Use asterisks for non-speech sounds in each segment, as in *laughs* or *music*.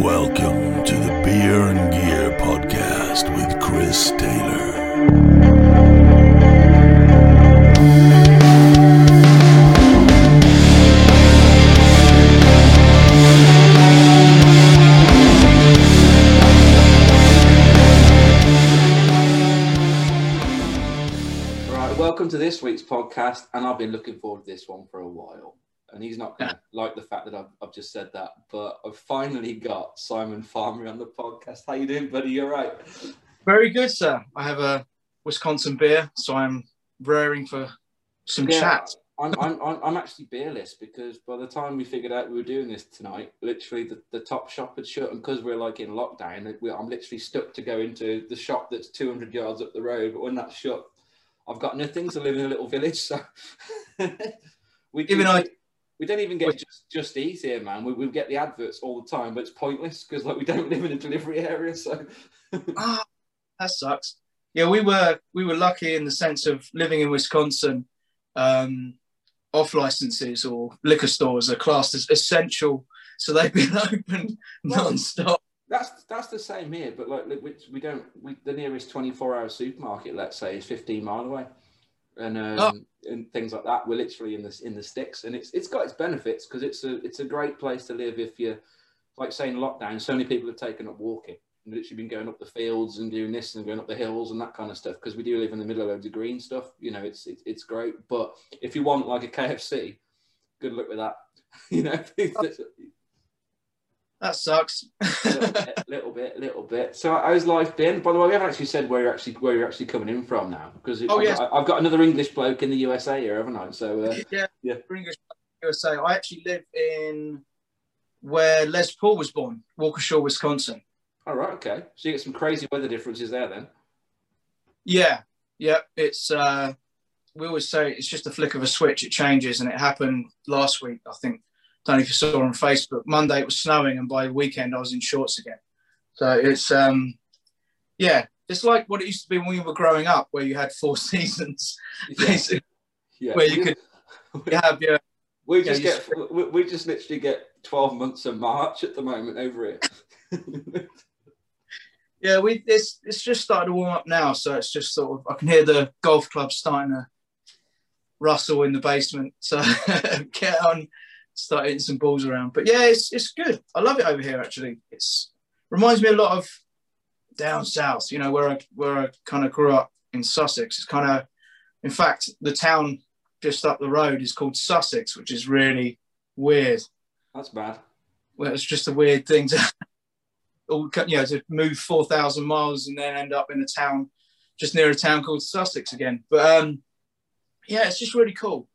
Welcome to the Beer and Gear podcast with Chris Taylor. Right, welcome to this week's podcast, and I've been looking forward to this one for a while. And he's not going to like the fact that I've, I've just said that, but I've finally got Simon Farmery on the podcast. How you doing, buddy? You're right. Very good, sir. I have a Wisconsin beer, so I'm raring for some Yeah. chat. I'm, I'm, I'm I'm actually beerless because by the time we figured out we were doing this tonight, literally the, the top shop had shut, and because we're like in lockdown, we- I'm literally stuck to go into the shop that's 200 yards up the road. But when that's shut, I've got nothing to live in a little village, so *laughs* we Even I- we don't even get just just eat here, man. We, we get the adverts all the time, but it's pointless because like we don't live in a delivery area, so *laughs* Ah, that sucks. Yeah, we were we were lucky in the sense of living in Wisconsin. Um, off licenses or liquor stores are classed as essential, so they've been *laughs* open Well, non-stop. That's that's the same here, but like we, we don't. We, the nearest twenty four hour supermarket, let's say, is fifteen mile away, and um, Oh. And things like that. We're literally in this in the sticks, and it's it's got its benefits because it's a it's a great place to live if you're like saying lockdown. So many people have taken up walking and literally been going up the fields and doing this and going up the hills and that kind of stuff because we do live in the middle of loads of green stuff. You know, it's it's, it's great. But if you want like a KFC, good luck with that. *laughs* you know, *laughs* That sucks. A little bit, *laughs* little bit, a little bit. So how's life been? By the way, we haven't actually said where you're actually where you're actually coming in from now because Oh, I've, yes. got, I've got another English bloke in the USA here, haven't I? So uh, *laughs* yeah, Yeah. English USA. I actually live in where Les Paul was born, Waukesha, Wisconsin. all right, okay. So you get some crazy weather differences there then. Yeah, yeah. It's uh we always say it's just a flick of a switch, it changes, and it happened last week, I think. Don't know if you saw on Facebook. Monday it was snowing, and by the weekend I was in shorts again. So it's um yeah, it's like what it used to be when we were growing up, where you had four *laughs* seasons, Yeah, basically. yeah. Where you You have your we just get we, we just literally get twelve months of March at the moment over here. *laughs* yeah, we it's it's just started to warm up now, so it's just sort of I can hear the golf club starting to rustle in the basement. So *laughs* get on, start hitting some balls around. But yeah, it's it's good. I love it over here actually. It's reminds me a lot of down south, you know, where I where I kind of grew up in Sussex. It's kind of in fact the town just up the road is called Sussex, which is really weird. That's bad. Well, it's just a weird thing to, *laughs* all you know, to move four thousand miles and then end up in a town just near a town called Sussex again. But um, yeah, it's just really cool,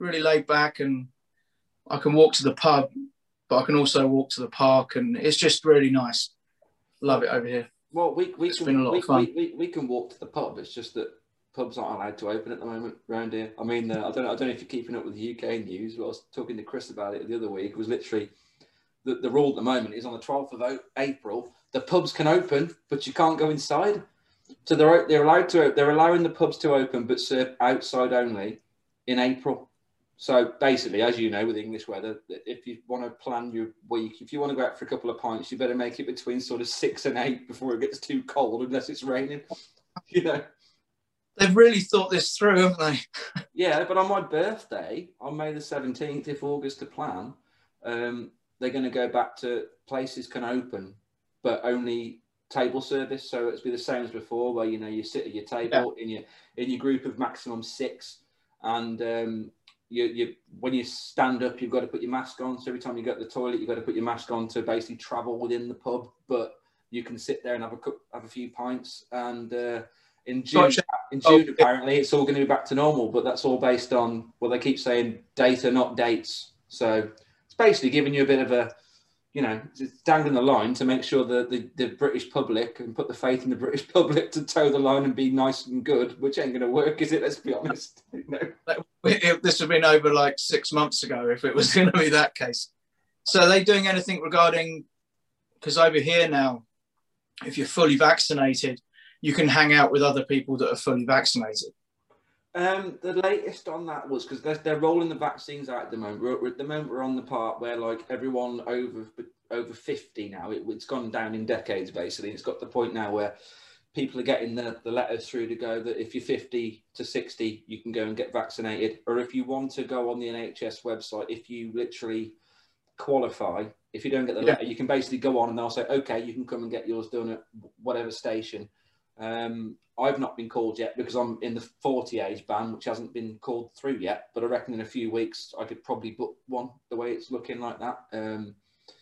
really laid back, and I can walk to the pub, but I can also walk to the park, and it's just really nice. Love it over here. Well, we we It's can been a lot we, of fun. We, we, we can walk to the pub. It's just that pubs aren't allowed to open at the moment around here. I mean, uh, I don't know, I don't know if you're keeping up with the UK news. But I was talking to Chris about it the other week. It was literally the, the rule at the moment is on the 12th of April, the pubs can open, but you can't go inside. So they're they're allowed to they're allowing the pubs to open, but serve outside only in April. So basically, as you know, with English weather, if you want to plan your week, if you want to go out for a couple of pints, you better make it between sort of six and eight before it gets too cold, unless it's raining. *laughs* You know. They've really thought this through, haven't they? *laughs* Yeah, but on my birthday, on May the seventeenth, if August to plan, um, they're going to go back to places can open, but only table service. So it's be the same as before, where you know you sit at your table in your in your group of maximum six, and um, you you when you stand up, you've got to put your mask on. So every time you go to the toilet, you've got to put your mask on to basically travel within the pub, but you can sit there and have a cup, have a few pints, and uh, in June. Gotcha. In Oh, June, yeah. apparently, it's all going to be back to normal, but that's all based on well, they keep saying data, not dates. So it's basically giving you a bit of a, you know, dangling the line to make sure that the, the British public and put the faith in the *laughs* British public to toe the line and be nice and good, which ain't going to work, is it? Let's be honest. *laughs* You know? It- this would have been over like six months ago if it was *laughs* going to be that case. So are they doing anything regarding? Because over here now, if you're fully vaccinated, you can hang out with other people that are fully vaccinated. Um, the latest on that was because they're, they're rolling the vaccines out at the moment. We're, at the moment we're on the part where like everyone over over fifty now. It, it's gone down in decades basically. It's got the point now where people are getting the, the letters through to go that if you're 50 to 60, you can go and get vaccinated. Or if you want to go on the NHS website, if you literally qualify, if you don't get the Yeah. letter, you can basically go on and they'll say, okay, you can come and get yours done at whatever station. Um, I've not been called yet because I'm in the 40 age ban, which hasn't been called through yet. But I reckon in a few weeks I could probably book one the way it's looking like that. Um,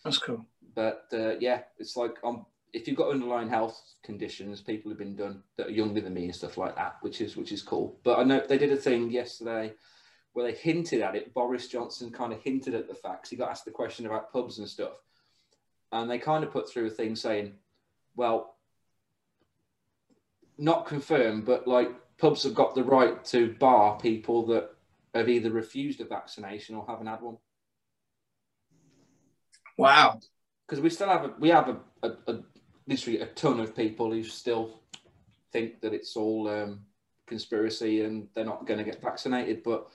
That's cool. but uh, yeah, it's like um, if you've got underlying health conditions, people have been done that are younger than me and stuff like that, which is which is cool. But I know they did a thing yesterday where they hinted at it. Boris Johnson kind of hinted at the facts. He got asked the question about pubs and stuff, and they kind of put through a thing saying, "Well, not confirmed, but like pubs have got the right to bar people that have either refused a vaccination or haven't had one." Wow. because we still have a, we have a, a, a literally a ton of people who still think that it's all um, conspiracy and they're not going to get vaccinated. But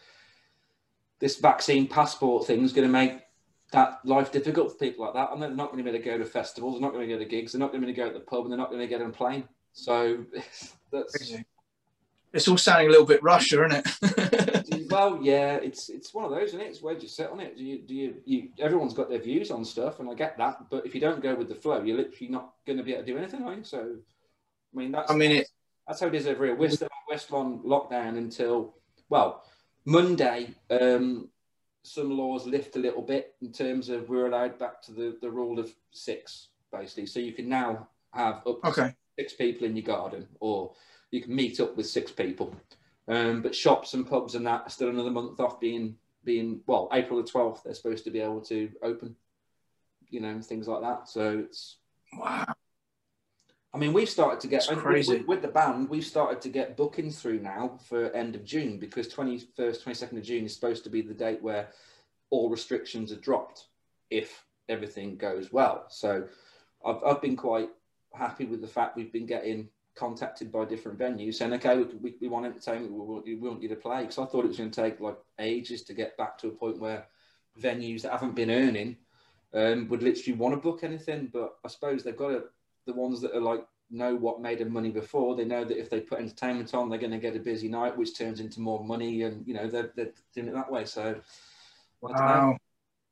this vaccine passport thing is going to make that life difficult for people like that. And they're not going to be able to go to festivals, they're not going to go to gigs, they're not going to go to the pub, and they're not going to get on a plane. So *laughs* that's. It's all sounding a little bit Russia, isn't it? well, yeah, it's it's one of those, isn't it? It's where do you sit on it? Do you do you, you everyone's got their views on stuff, and I get that, but if you don't go with the flow, you're literally not going to be able to do anything, are you? So, I mean, that's I mean, it, that's how it is over here. We're still West on lockdown until well Monday. Um, some laws lift a little bit in terms of we're allowed back to the, the rule of six, basically. So you can now have up okay. Six people in your garden, or you can meet up with six people. Um, but shops and pubs and that are still another month off being being well, April the twelfth. They're supposed to be able to open, you know, things like that. So it's. Wow. I mean, we've started to get crazy. With, with the band. We've started to get bookings through now for end of June because twenty first, twenty second of June is supposed to be the date where all restrictions are dropped if everything goes well. So, I've I've been quite happy with the fact we've been getting contacted by different venues saying, okay, we, we, we want entertainment, we want, we want you to play. Because I thought it was going to take like ages to get back to a point where venues that haven't been earning um, would literally want to book anything. But I suppose they've got to, the ones that are like, know what made them money before. They know that if they put entertainment on, they're going to get a busy night, which turns into more money. And, you know, they're, they're doing it that way. So, I don't know. Wow.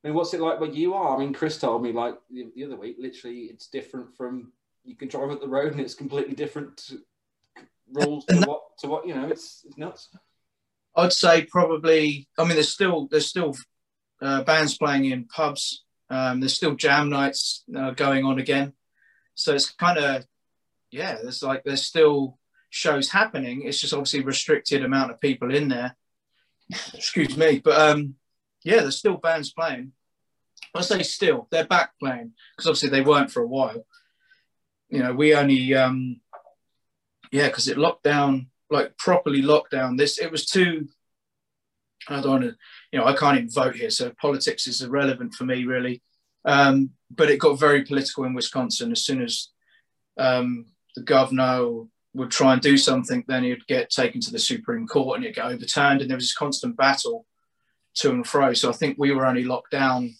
I mean, what's it like where you are? I mean, Chris told me like the other week, literally, it's different from you can drive up the road and it's completely different rules to what to what you know. It's, it's nuts. I'd say probably. I mean, there's still there's still uh, bands playing in pubs. Um, there's still jam nights uh, going on again. So it's kind of yeah. There's like there's still shows happening. It's just obviously restricted amount of people in there. *laughs* Excuse me, but um, yeah, there's still bands playing. I say still, they're back playing because obviously they weren't for a while. You know, we only um, yeah, because it locked down like properly locked down. This it was too. I don't want to, you know, I can't even vote here, so politics is irrelevant for me really. Um, but it got very political in Wisconsin as soon as um, the governor would try and do something, then he'd get taken to the Supreme Court and it'd get overturned, and there was this constant battle to and fro. So I think we were only locked down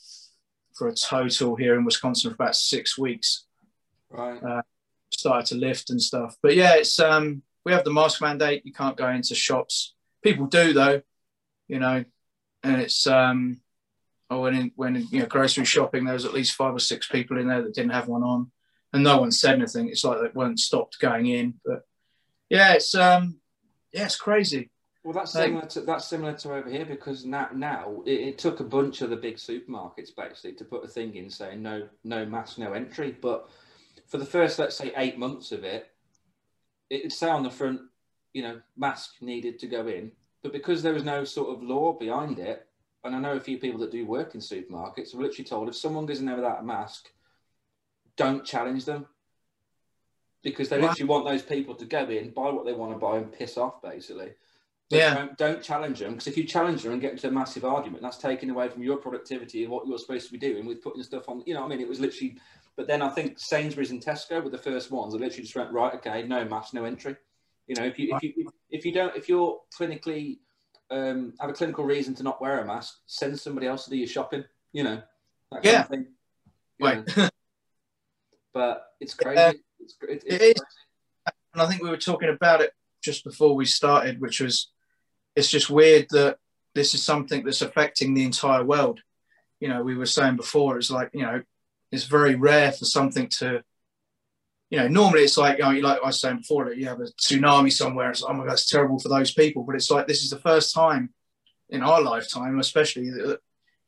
for a total here in Wisconsin for about six weeks Right. started to lift and stuff. But yeah, it's um we have the mask mandate. You can't go into shops. People do though, you know, and it's um oh when in, when you know grocery shopping there was at least five or six people in there that didn't have one on, and no one said anything. It's like they weren't stopped going in. But yeah, it's um yeah, it's crazy. Well, that's similar to that's similar to over here because now now it, it took a bunch of the big supermarkets basically to put a thing in saying no no mask no entry. But for the first let's say eight months of it, it'd say on the front, you know, mask needed to go in. But because there was no sort of law behind it, and I know a few people that do work in supermarkets are literally told if someone goes in there without a mask, don't challenge them. Because they Wow. literally want those people to go in, buy what they want to buy, and piss off, basically. But Yeah. Don't, don't challenge them because if you challenge them and get into a massive argument, that's taken away from your productivity and what you're supposed to be doing with putting stuff on. You know, I mean, it was literally. But then I think Sainsbury's and Tesco were the first ones that literally just went right. Okay, no mask, no entry. You know, if you if you if you don't if you're clinically um, have a clinical reason to not wear a mask, send somebody else to do your shopping. You know, that kind Yeah. of thing. Right. *laughs* But it's crazy. Yeah. it's, gr- it, It it's is. and I think we were talking about it just before we started, which was it's just weird that this is something that's affecting the entire world. You know, we were saying before, it's like, you know, it's very rare for something to, you know, normally it's like, you know, like I was saying before, that you have a tsunami somewhere, it's like, oh my God, it's terrible for those people. But it's like, this is the first time in our lifetime, especially, that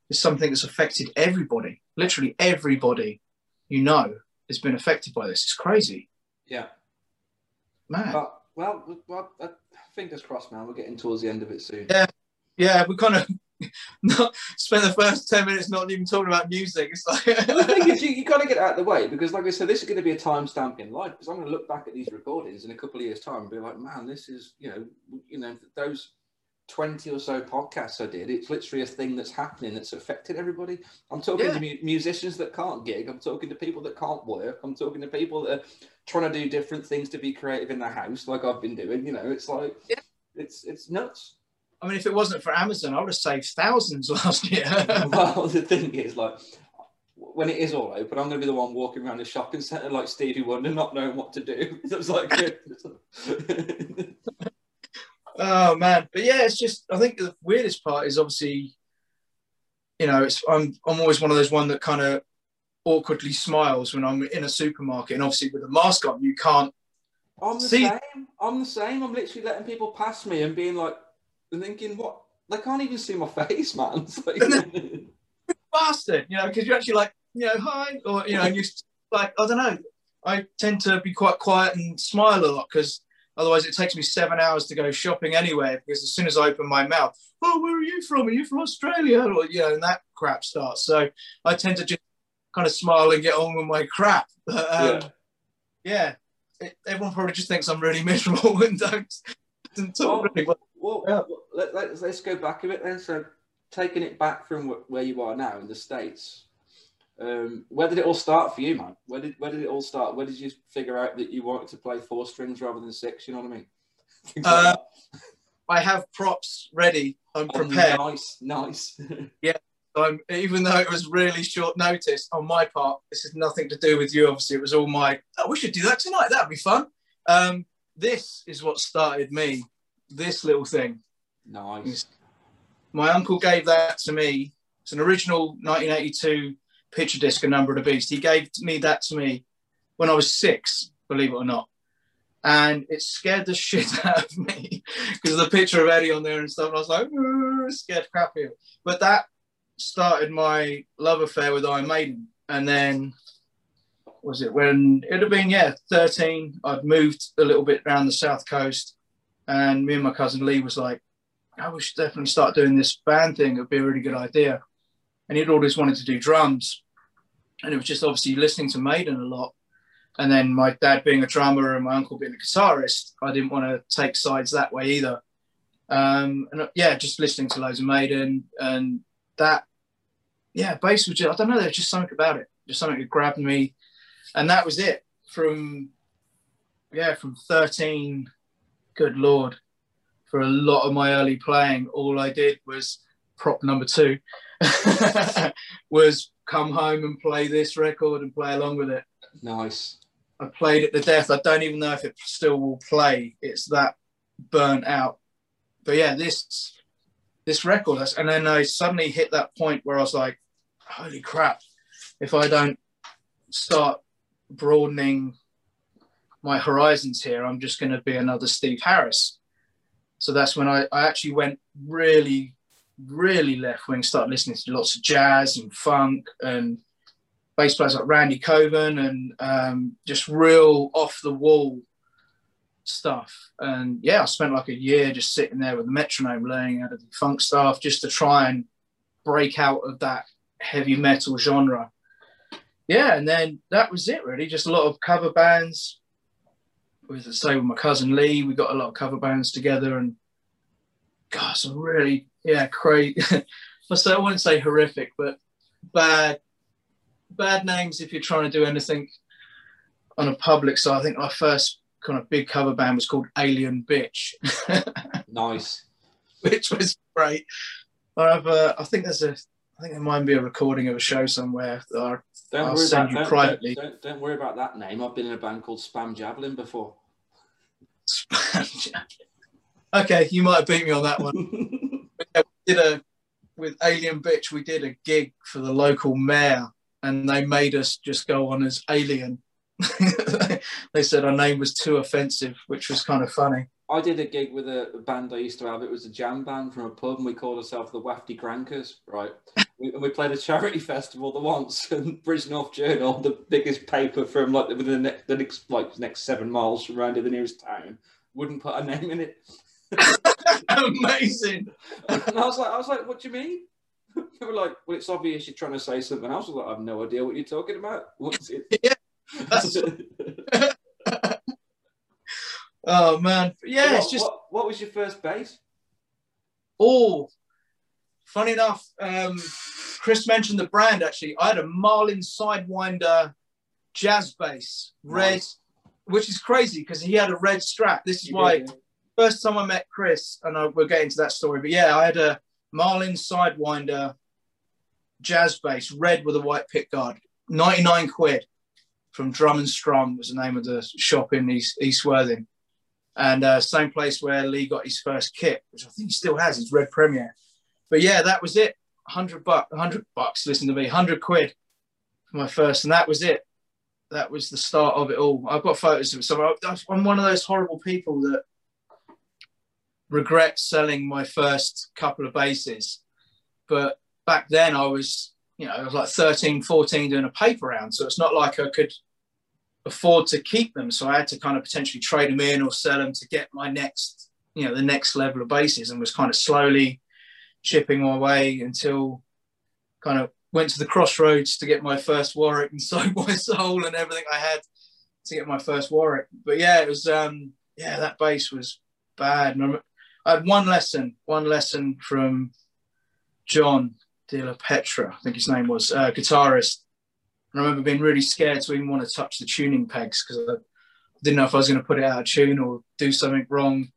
it's something that's affected everybody, literally everybody you know has been affected by this. It's crazy, yeah. man. But well, well, uh, fingers crossed, man. We're getting towards the end of it soon. Yeah. yeah, we kind of *laughs* not spent the first 10 minutes not even talking about music. It's the thing like, is, you, you *laughs* got to get out of the way because, like I said, this is going to be a timestamp in life. Because I'm going to look back at these recordings in a couple of years' time and be like, man, this is, you know, you know, those 20 or so podcasts I did. It's literally a thing that's happening that's affected everybody. I'm talking Yeah. to mu- musicians that can't gig. I'm talking to people that can't work. I'm talking to people that are trying to do different things to be creative in their house, like I've been doing. You know, it's like, Yeah. it's it's nuts. I mean, if it wasn't for Amazon, I would have saved thousands *laughs* last year. well, the thing is, like, when it is all open, I'm going to be the one walking around the shopping centre like Stevie Wonder, not knowing what to do. *laughs* It's like, *laughs* oh, man. But yeah, it's just, I think the weirdest part is obviously, you know, it's I'm, I'm always one of those one that kind of awkwardly smiles when I'm in a supermarket. And obviously, with a mask on, you can't. I'm the See- same. I'm the same. I'm literally letting people pass me and being like, and thinking, what? They can't even see my face, man. *laughs* It's like, bastard, *laughs* you know, because you're actually like, you know, hi, or you know, and you like, I don't know. I tend to be quite quiet and smile a lot because otherwise it takes me seven hours to go shopping anywhere. Because as soon as I open my mouth, oh, where are you from? Are you from Australia? Or you know, and that crap starts. So I tend to just kind of smile and get on with my crap. *laughs* But um, Yeah. yeah, It, everyone probably just thinks I'm really miserable and don't, don't talk really well. Well, Yeah. let, let's, let's go back a bit then. So, taking it back from wh- where you are now in the States, um, where did it all start for you, man? Where did, where did it all start? Where did you figure out that you wanted to play four strings rather than six? You know what I mean? *laughs* Uh. I have props ready. I'm Oh, prepared. nice, nice. *laughs* Yeah. I'm, even though it was really short notice on my part, this has nothing to do with you. Obviously, it was all my. Oh, we should do that tonight. That'd be fun. Um, this is what started me. This little thing. nice. My uncle gave that to me. It's an original 1982 picture disc, A Number of the Beast. He gave me that to me when I was six, believe it or not. And it scared the *laughs* shit out of me because of the picture of Eddie on there and stuff. And I was like, scared crap it. But that started my love affair with Iron Maiden. And then was it when it'd have been, yeah, 13. I'd moved a little bit around the south coast. And me and my cousin Lee was like, oh, we should definitely start doing this band thing. It'd be a really good idea. And he'd always wanted to do drums. And it was just obviously listening to Maiden a lot. And then my dad being a drummer and my uncle being a guitarist, I didn't want to take sides that way either. Um, and uh, yeah, just listening to loads of Maiden and that, yeah, bass was just, I don't know, there's just something about it, just something that grabbed me. And that was it from, yeah, from 13, good Lord, for a lot of my early playing, all I did was prop number two, *laughs* was come home and play this record and play along with it. Nice. I played it to death. I don't even know if it still will play. It's that burnt out. But yeah, this this record, and then I suddenly hit that point where I was like, "Holy crap! If I don't start broadening my horizons here, I'm just going to be another Steve Harris." So that's when I, I actually went really, really left wing. Started listening to lots of jazz and funk and bass players like Randy Coven and um, just real off the wall stuff. And yeah, I spent like a year just sitting there with the metronome learning how to do funk stuff just to try and break out of that heavy metal genre. Yeah, and then that was it really. Just a lot of cover bands. With say with my cousin Lee, we got a lot of cover bands together and God, some really yeah, crazy *laughs* I say I wouldn't say horrific, but bad bad names if you're trying to do anything on a public side. I think I first kind of big cover band was called Alien Bitch, *laughs* Nice. which was great. I have, uh, I think there's a, I think there might be a recording of a show somewhere. That I, Don't I'll worry send about you don't, privately. Don't, don't, don't worry about that name. I've been in a band called Spam Javelin before. Spam Javelin. Okay, you might have beat me on that one. *laughs* Yeah, we did a with Alien Bitch. We did a gig for the local mayor, and they made us just go on as Alien. *laughs* they said our name was too offensive, which was kind of funny. I did a gig with a, band I used to have. It was a jam band from a pub, and we called ourselves the Wafty Crankers, right? we, and we played a charity *laughs* festival the once, and Bridgnorth Journal, *laughs* the biggest paper from like within the next, the next like next seven miles from around to the nearest town, wouldn't put a name in it. *laughs* Amazing. And I was like, I was like, what do you mean? They were like, well, it's obvious you're trying to say something else. I was like, I have no idea what you're talking about. What's it? Yeah, Oh man, yeah, it's what, just what, what was your first bass? Oh, funny enough, um, Chris mentioned the brand actually. I had a Marlin Sidewinder jazz bass, red, Nice. which is crazy because he had a red strap. This is You why did, first time I met Chris, and I, we'll get into that story. But yeah, I had a Marlin Sidewinder jazz bass, red with a white pick guard, 99 quid from Drum and Strong was the name of the shop in East, East Worthing. And uh, same place where Lee got his first kit, which I think he still has, his Red Premier. But yeah, that was it. 100 bucks, 100 bucks, listen to me, 100 quid for my first. And that was it. That was the start of it all. I've got photos of it. So I- I'm one of those horrible people that regret selling my first couple of basses. But back then I was, you know, I was like 13, 14 doing a paper round. So it's not like I could afford to keep them. So I had to kind of potentially trade them in or sell them to get my next, you know, the next level of basses and was kind of slowly chipping my way until kind of went to the crossroads to get my first Warwick and *laughs* sold my soul and everything I had to get my first Warwick. But yeah, it was, um, yeah, that bass was bad. I had one lesson, one lesson from John De La Petra, I think his name was, uh, guitarist. I remember being really scared to even want to touch the tuning pegs because I didn't know if I was going to put it out of tune or do something wrong.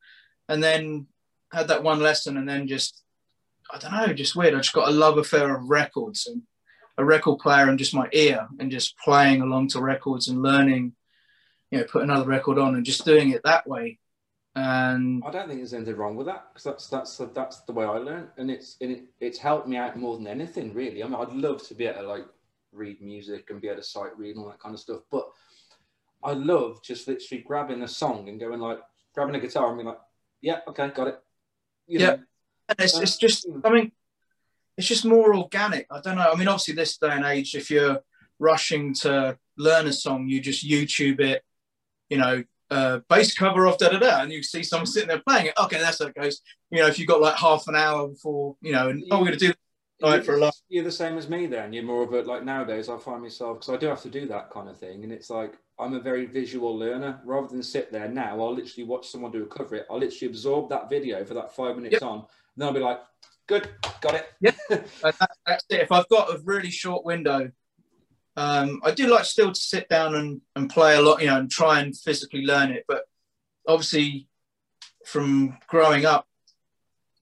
And then had that one lesson and then just, I don't know, just weird. I just got a love affair of records and a record player and just my ear and just playing along to records and learning, you know, put another record on and just doing it that way. And I don't think there's anything wrong with that because that's that's that's the way I learned, and it's and it, it's helped me out more than anything really. I mean, I'd love to be able to like read music and be able to sight read and all that kind of stuff, but I love just literally grabbing a song and going like grabbing a guitar and being like, yeah, okay, got it. You Yeah. know, And it's, it's just, I mean, it's just more organic. I don't know. I mean, obviously, this day and age, if you're rushing to learn a song, you just YouTube it, you know, uh, bass cover of da da da, and you see someone sitting there playing it. Okay, that's how it goes. You know, if you've got like half an hour before, you know, and oh, we're going to do Right, for a laugh. You're the same as me then. You're more of a like nowadays. I find myself because I do have to do that kind of thing, and it's like I'm a very visual learner. Rather than sit there now, I'll literally watch someone do a cover it. I'll literally absorb that video for that five minutes Yep. on, and then I'll be like, "Good, got it." Yeah, *laughs* that, that's it. If I've got a really short window, um, I do like still to sit down and, and play a lot, you know, and try and physically learn it. But obviously, from growing up,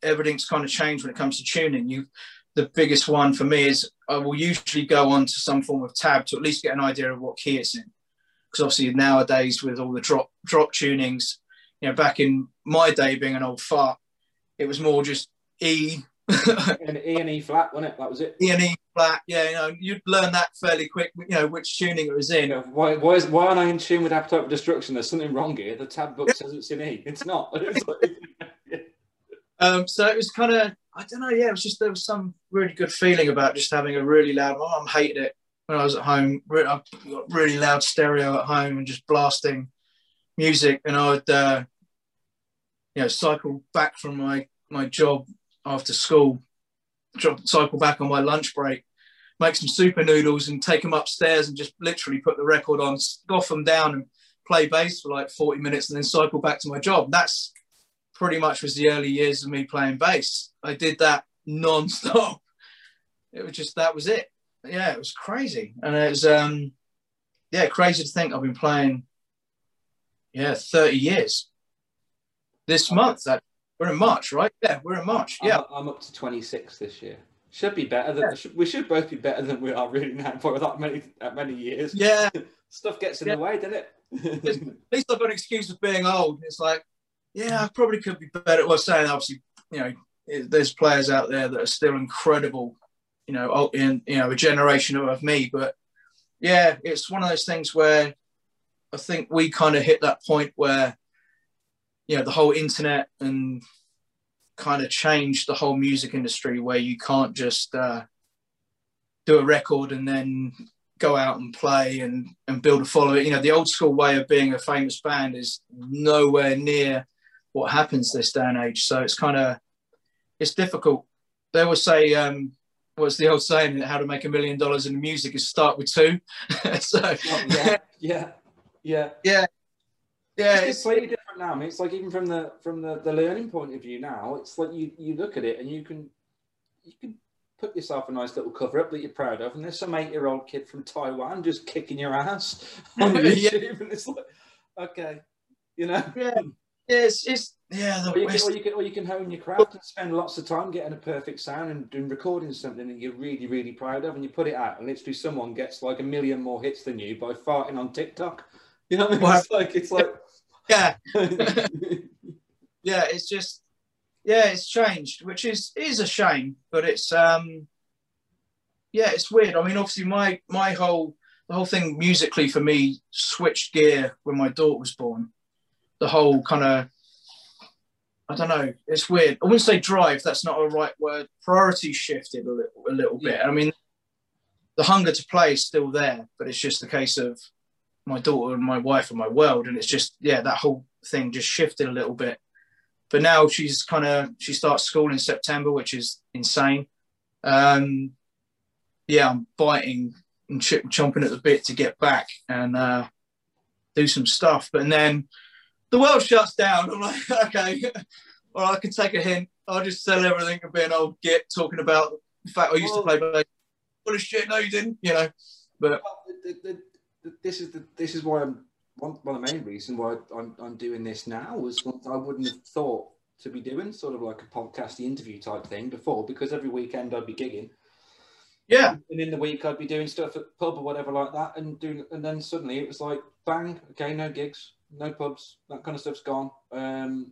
everything's kind of changed when it comes to tuning. You, the biggest one for me is I will usually go on to some form of tab to at least get an idea of what key it's in. Because obviously nowadays with all the drop drop tunings, you know, back in my day being an old fart, it was more just E *laughs* and E and E flat, wasn't it? That was it. E and E flat. Yeah, you know, you'd learn that fairly quick. You know which tuning it was You in. know, why, why, is, why aren't I in tune with Appetite for Destruction? There's something wrong here. The tab book says it's in E. It's not. *laughs* *laughs* Um, so it was kind of, I don't know. Yeah, it was just there was some really good feeling about just having a really loud. My mum hated it when I was at home. I got really loud stereo at home and just blasting music, and I would, uh, you know, cycle back from my my job after school, cycle back on my lunch break, make some super noodles, and take them upstairs and just literally put the record on, scoff them down, and play bass for like forty minutes, and then cycle back to my job. That's pretty much was the early years of me playing bass. I did that non-stop. *laughs* It was just that was it. Yeah, it was crazy, and it was um, yeah, crazy to think I've been playing yeah, 30 years. This month, that we're in March, right? Yeah, we're in March. I'm, Yeah, I'm up to 26 this year. Should be better than should- we should both be better than we are really now for that many that many years. yeah. *laughs* Stuff gets in Yeah. the way, doesn't it? At least I've got an excuse of being old. It's like, yeah, I probably could be better. Well, saying obviously, you know, there's players out there that are still incredible, you know, in you know a generation of me. But yeah, it's one of those things where I think we kind of hit that point where, you know, the whole internet and kind of changed the whole music industry where you can't just uh, do a record and then go out and play and, and build a following. You know, the old school way of being a famous band is nowhere near what happens this day and age. So it's kind of it's difficult. They will say, um, what's the old saying? How to make a million dollars in music is start with two. *laughs* so Oh, yeah, yeah, yeah. yeah, yeah, it's it's, completely different now. I mean, it's like even from the from the, the learning point of view now, it's like you you look at it and you can you can put yourself a nice little cover up that you're proud of, and there's some eight year old kid from Taiwan just kicking your ass *laughs* on *laughs* Yeah. And it's like, okay, you know. yeah, it's, it's yeah. The, Or you, can, or, you can, or you can hone your craft and spend lots of time getting a perfect sound and doing recording something that you're really, really proud of, and you put it out, and literally someone gets like a million more hits than you by farting on TikTok. You know what I mean? It's like it's like yeah, *laughs* *laughs* yeah. It's just yeah, it's changed, which is is a shame, but it's um yeah, it's weird. I mean, obviously, my my whole the whole thing musically for me switched gear when my daughter was born. The whole kind of I don't know. It's weird. I wouldn't say drive. That's not a right word. Priority shifted a little, a little bit. I mean, the hunger to play is still there, but it's just a case of my daughter and my wife and my world, and it's just yeah, that whole thing just shifted a little bit. But now she's kind of she starts school in September, which is insane. Um, yeah, I'm biting and ch- chomping at the bit to get back and uh, do some stuff. But then the world shuts down. I'm like, *laughs* okay, well, I can take a hint. I'll just sell everything and be an old git talking about the fact I used to play bass. What a shit, no, you didn't, you know. But Well, the, the, the, this is the this is why I'm one, one of the main reasons why I'm, I'm doing this now was I wouldn't have thought to be doing sort of like a podcast interview type thing before because every weekend I'd be gigging yeah, and in the week I'd be doing stuff at pub or whatever like that and doing and then suddenly it was like bang okay no gigs no pubs that kind of stuff's gone um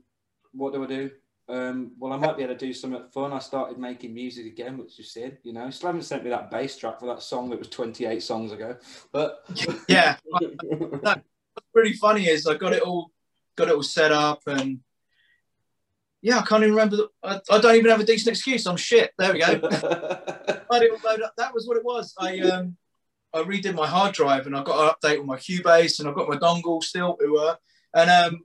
what do I do um well I might be able to do something fun I started making music again which you said, you know still haven't sent me that bass track for that song that was 28 songs ago but *laughs* yeah. What's pretty funny is I got it all got it all set up and yeah, I can't even remember. The, I, I don't even have a decent excuse. I'm shit. There we go. I didn't load up. That was what it was. I um I redid my hard drive and I got an update on my Cubase and I've got my dongle still and um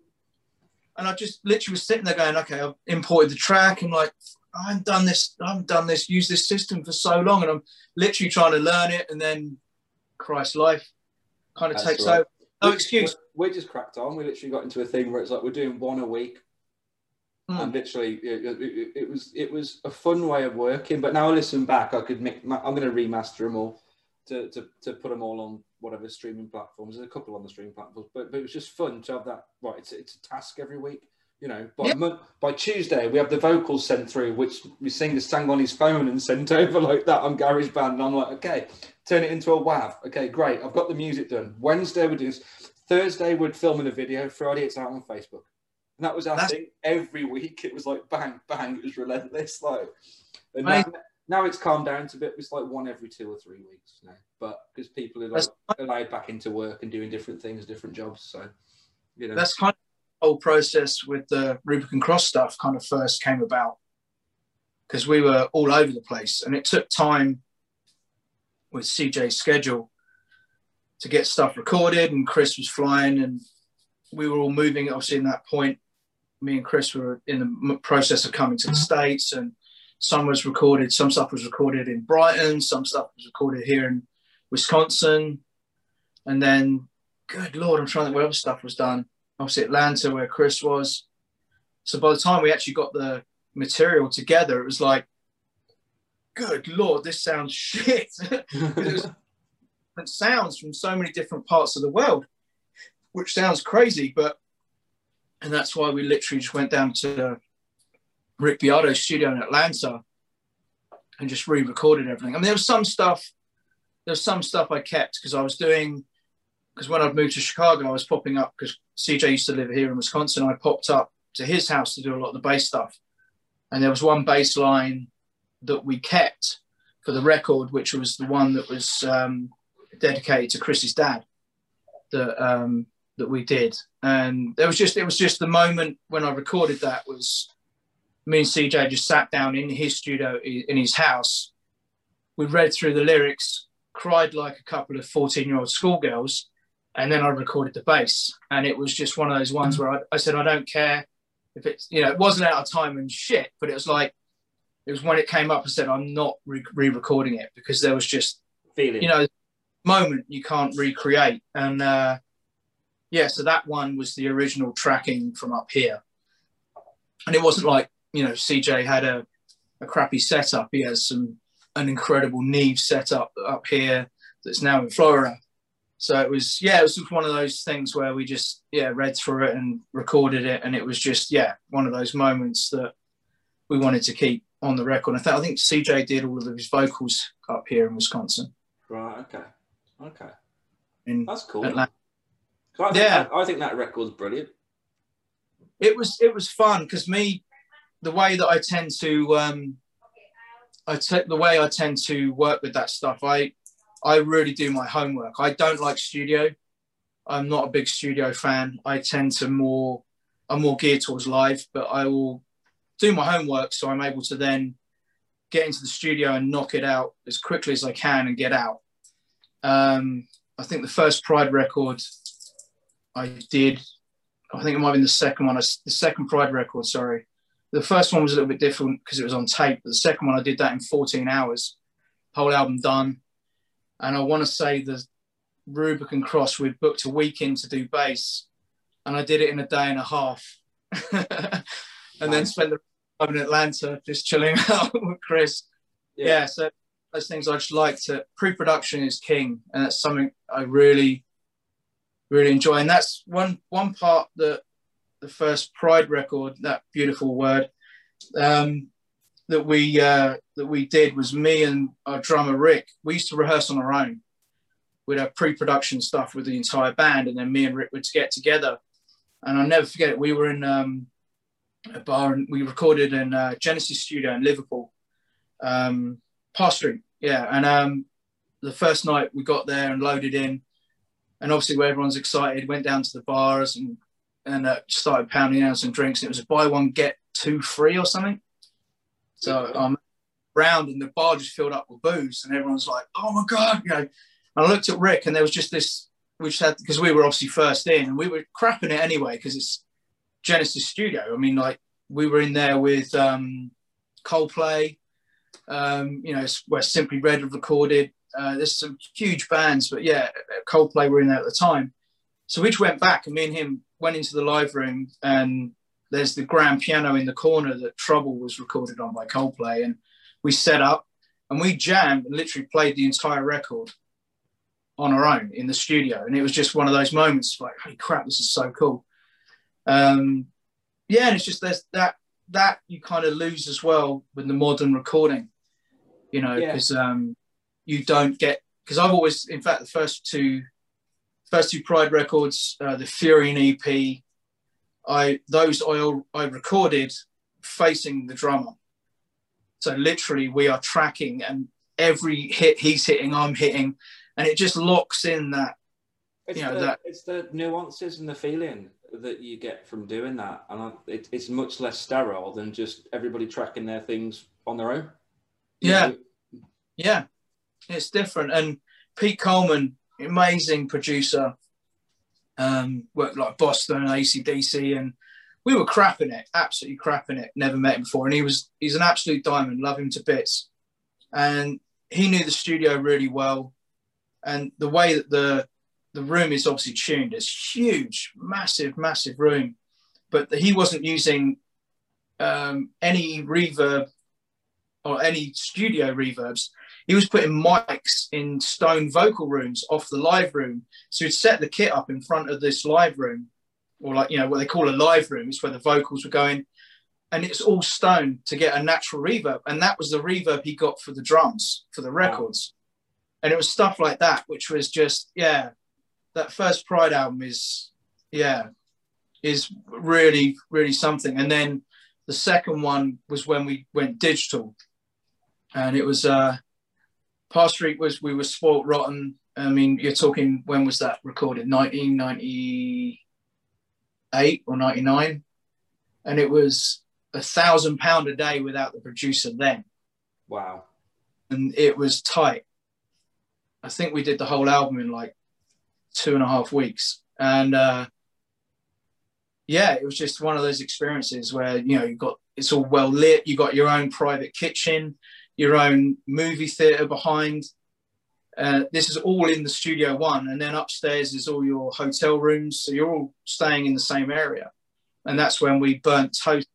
and I just literally was sitting there going, okay, I've imported the track and like I haven't done this, I haven't done this, used this system for so long, and I'm literally trying to learn it, and then Christ life kind of That's takes right. over. No excuse. We just cracked on. We literally got into a thing where it's like we're doing one a week, Hmm. and literally it, it, it was it was a fun way of working. But now I listen back, I could make. I'm going to remaster them all to, to to put them all on whatever streaming platforms. There's a couple on the streaming platforms, but, but it was just fun to have that. Right, it's it's a task every week. You know, by Yeah. mon- by Tuesday we have the vocals sent through, which we sing the sang on his phone and sent *laughs* over like that on GarageBand. And I'm like, okay, turn it into a WAV. Okay, great. I've got the music done. Wednesday we do this. Thursday we're filming a video. Friday it's out on Facebook. And that was our That's- thing. Every *laughs* week it was like bang, bang. It was relentless. Like, and. Now it's calmed down to a bit. It's like one every two or three weeks now. But because people are like allowed back into work and doing different things, different jobs. So, you know, That's kind of the whole process with the Rubicon Cross stuff kind of first came about because we were all over the place and it took time with CJ's schedule to get stuff recorded and Chris was flying and we were all moving obviously in that point me and Chris were in the process of coming to the States and some was recorded some stuff was recorded in Brighton some stuff was recorded here in Wisconsin. And then good lord I'm trying to think what other stuff was done. Obviously Atlanta where Chris was. So by the time we actually got the material together it was like good lord this sounds *laughs* shit. It was sounds from so many different parts of the world, which sounds crazy, but and that's why we literally just went down to Rick Beato's studio in Atlanta and just re-recorded everything. I mean, there was some stuff. There was some stuff I kept because I was doing because when I'd moved to Chicago, I was popping up because CJ used to live here in Wisconsin. I popped up to his house to do a lot of the bass stuff, and there was one bass line that we kept for the record, which was the one that was um, dedicated to Chris's dad. That um, that we did, and there was just it was just the moment when I recorded that was me and CJ just sat down in his studio in his house. We read through the lyrics, cried like a couple of 14 year old schoolgirls, and then I recorded the bass. And it was just one of those ones where I, I, said, I don't care if it's, you know, it wasn't out of time and shit, but it was like, it was when it came up, I said, I'm not re recording it because there was just, feeling, you know, moment you can't recreate. And uh, yeah, so that one was the original tracking from up here. And it wasn't like, you know, CJ had a, a crappy setup. He has some an incredible Neve setup up here that's now in Florida. So it was, yeah, it was just one of those things where we just, yeah, read through it and recorded it, and it was just, yeah, one of those moments that we wanted to keep on the record. I, th- I think CJ did all of his vocals up here in Wisconsin. Right. Okay. Okay. In That's cool. Atlanta. I Yeah. that, I think that record's brilliant. it was it was fun because me the way that I tend to um I the way I tend to work with that stuff I I really do my homework. I don't like studio. I'm not a big studio fan. I tend to more I'm more geared towards live but I will do my homework so I'm able to then get into the studio and knock it out as quickly as I can and get out. Um I think the first Pride record I did I think it might have been the second one, the second Pride record, sorry. The first one was a little bit different because it was on tape, but the second one I did that in 14 hours, whole album done. And I want to say the Rubicon Cross, we booked a weekend to do bass, and I did it in a day and a half. *laughs* and then spent the time in Atlanta just chilling *laughs* out with Chris. Yeah. so those things I just like to pre-production is king, and that's something I really, really enjoy. And that's one one part that the first Pride record, that beautiful word, um, that we uh, that we did was me and our drummer Rick. We used to rehearse on our own. We'd have pre-production stuff with the entire band, and then me and Rick would get together. And I'll never forget it. We were in um, a bar and we recorded in uh, Genesis Studio in Liverpool um, Street. Yeah, and um, the first night we got there and loaded in, and obviously where everyone's excited, went down to the bars and and uh, started pounding out some drinks. And it was a buy one get two free or something. So I'm um, round and the bar just filled up with booze, and everyone's like, "Oh my god!" You know. And I looked at Rick, and there was just this. We just had because we were obviously first in, and we were crapping it anyway because it's Genesis Studio. I mean, like we were in there with um, Coldplay, um, you know, where Simply Red have recorded. Uh, there's some huge bands, but yeah, Coldplay were in there at the time. So we just went back, and me and him went into the live room, and there's the grand piano in the corner that Trouble was recorded on by Coldplay, and we set up and we jammed and literally played the entire record on our own in the studio, and it was just one of those moments like, holy crap, this is so cool. Um, yeah, and it's just there's that that you kind of lose as well with the modern recording, you know, Yeah. because um, you don't get because I've always, in fact, the first two first two Pride records, uh, the Furion EP, I those I I recorded facing the drummer, so literally we are tracking and every hit he's hitting, I'm hitting, and it just locks in that It's, you know, the, that- it's the nuances and the feeling that you get from doing that, and I, it, it's much less sterile than just everybody tracking their things on their own. You Yeah. know? Yeah, it's different. And Pete Coleman, amazing producer, um, worked like Boston and ACDC, and we were crapping it, absolutely crapping it. Never met him before, and he was he's an absolute diamond. Love him to bits, and he knew the studio really well, and the way that the the room is obviously tuned is huge, massive, massive room, but he wasn't using um, any reverb or any studio reverbs he was putting mics in stone vocal rooms off the live room. So he'd set the kit up in front of this live room or like you know what they call a live room. It's where the vocals were going, and it's all stone to get a natural reverb, and that was the reverb he got for the drums for the records, and it was stuff like that, which was just yeah, that first Pride album is yeah, is really really something, and then the second one was when we went digital, and it was uh, Parr Street was we were spoilt rotten. I mean, you're talking when was that recorded? 1998 or 99, and it was a thousand pound a day without the producer then, Wow. and it was tight. I think we did the whole album in like two and a half weeks, and uh, yeah, it was just one of those experiences where you know you got it's all well lit. You got your own private kitchen, your own movie theater behind. Uh, this is all in the studio one, and then upstairs is all your hotel rooms. So you're all staying in the same area, and that's when we burnt toast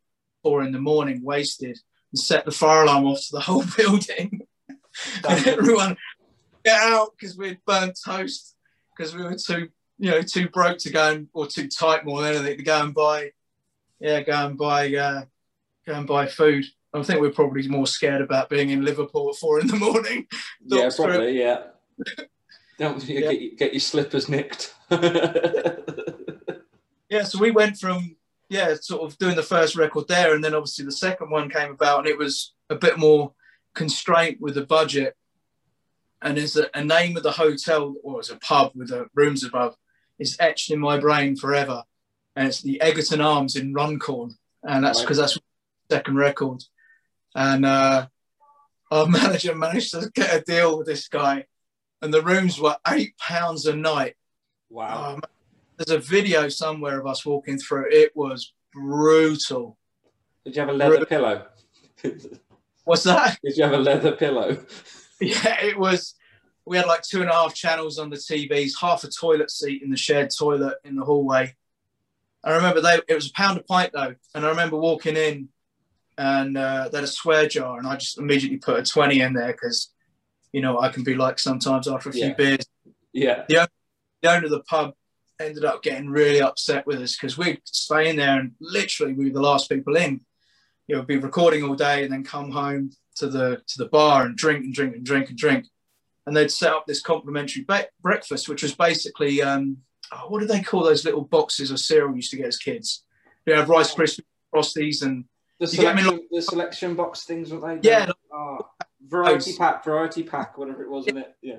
four in the morning, wasted, and set the fire alarm off to the whole *laughs* building. and everyone get out because we'd burnt toast because we were too, you know, too broke to go and or too tight more than anything to go and buy, yeah, go and buy, uh, go and buy food. I think we're probably more scared about being in Liverpool at four in the morning. *laughs* Yeah, probably. Yeah. *laughs* Don't you Yeah. get, your- get your slippers nicked. *laughs* yeah, so we went from yeah, sort of doing the first record there, and then obviously the second one came about, and it was a bit more constraint with the budget. And there's a, a name of the hotel, or it's a pub with the rooms above, is etched in my brain forever, and it's the Egerton Arms in Runcorn, and that's Right. because that's second record. And uh, our *laughs* manager managed to get a deal with this guy, and the rooms were eight pounds a night. wow. Man. there's a video somewhere of us walking through. It was brutal. Did you have a leather pillow? *laughs* What's that? Did you have a leather pillow? *laughs* Yeah, it was. We had like two and a half channels on the TVs, half a toilet seat in the shared toilet in the hallway. I remember they. It was a pound a pint though, and I remember walking in, and uh, they had a swear jar, and I just immediately put a twenty in there because, you know, I can be like sometimes after a few Yeah. beers. Yeah. the owner of the pub ended up getting really upset with us because we'd stay in there and literally we were the last people in. You know, be recording all day and then come home to the to the bar and drink and drink and drink and drink. And they'd set up this complimentary be- breakfast, which was basically um, oh, what do they call those little boxes of cereal we used to get as kids? You have Rice Krispies, Frosties, and The You get me selection, the selection box things, weren't they? Yeah. Oh, variety pack, variety pack, whatever it was, wasn't it? Yeah.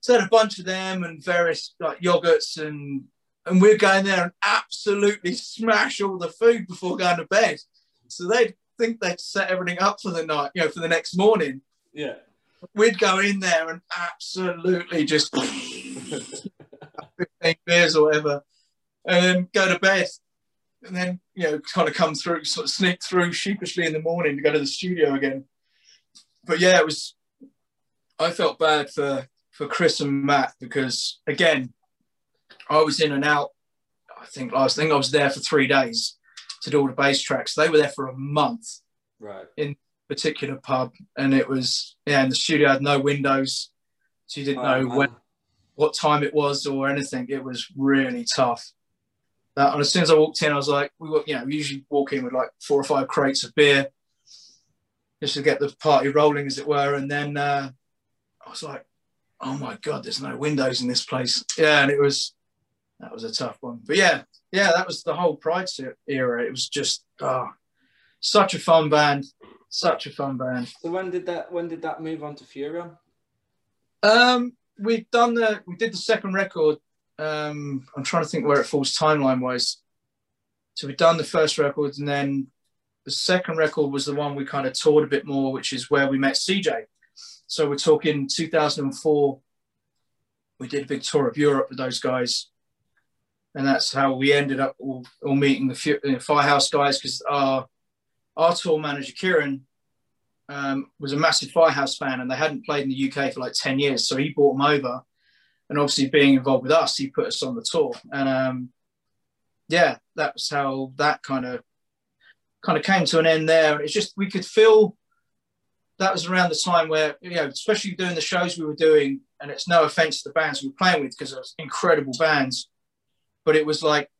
so had a bunch of them and various like yogurts and and we'd go in there and absolutely smash all the food before going to bed. So they'd think they'd set everything up for the night, you know, for the next morning. Yeah. We'd go in there and absolutely just *laughs* 15 beers or whatever, and then go to bed. And then, you know, kind of come through, sort of sneak through sheepishly in the morning to go to the studio again. But yeah, it was, I felt bad for, for Chris and Matt because, again, I was in and out. I think last thing I was there for three days to do all the bass tracks. They were there for a month Right. In particular pub, and it was yeah, and the studio had no windows, so you didn't Oh, know man. when, what time it was or anything. It was really tough. That and as soon as I walked in, I was like, we were, you know, we usually walk in with like four or five crates of beer, just to get the party rolling, as it were. And then uh, I was like, oh my god, there's no windows in this place. Yeah, and it was that was a tough one. But yeah, yeah, that was the whole Pride era. It was just oh, such a fun band, such a fun band. So when did that? When did that move on to Furion? Um, we've done the we did the second record. Um, I'm trying to think where it falls timeline wise. So we've done the first record, and then the second record was the one we kind of toured a bit more, which is where we met CJ. So we're talking 2004. We did a big tour of Europe with those guys, and that's how we ended up all, all meeting the Fu- uh, Firehouse guys because our our tour manager Kieran um, was a massive Firehouse fan, and they hadn't played in the UK for like ten years. So he brought them over, and obviously being involved with us, he put us on the tour. And um, yeah, that was how that kind of kind of came to an end there. And it's just we could feel that was around the time where you know, especially doing the shows we were doing, and it's no offense to the bands we were playing with because it was incredible bands, but it was like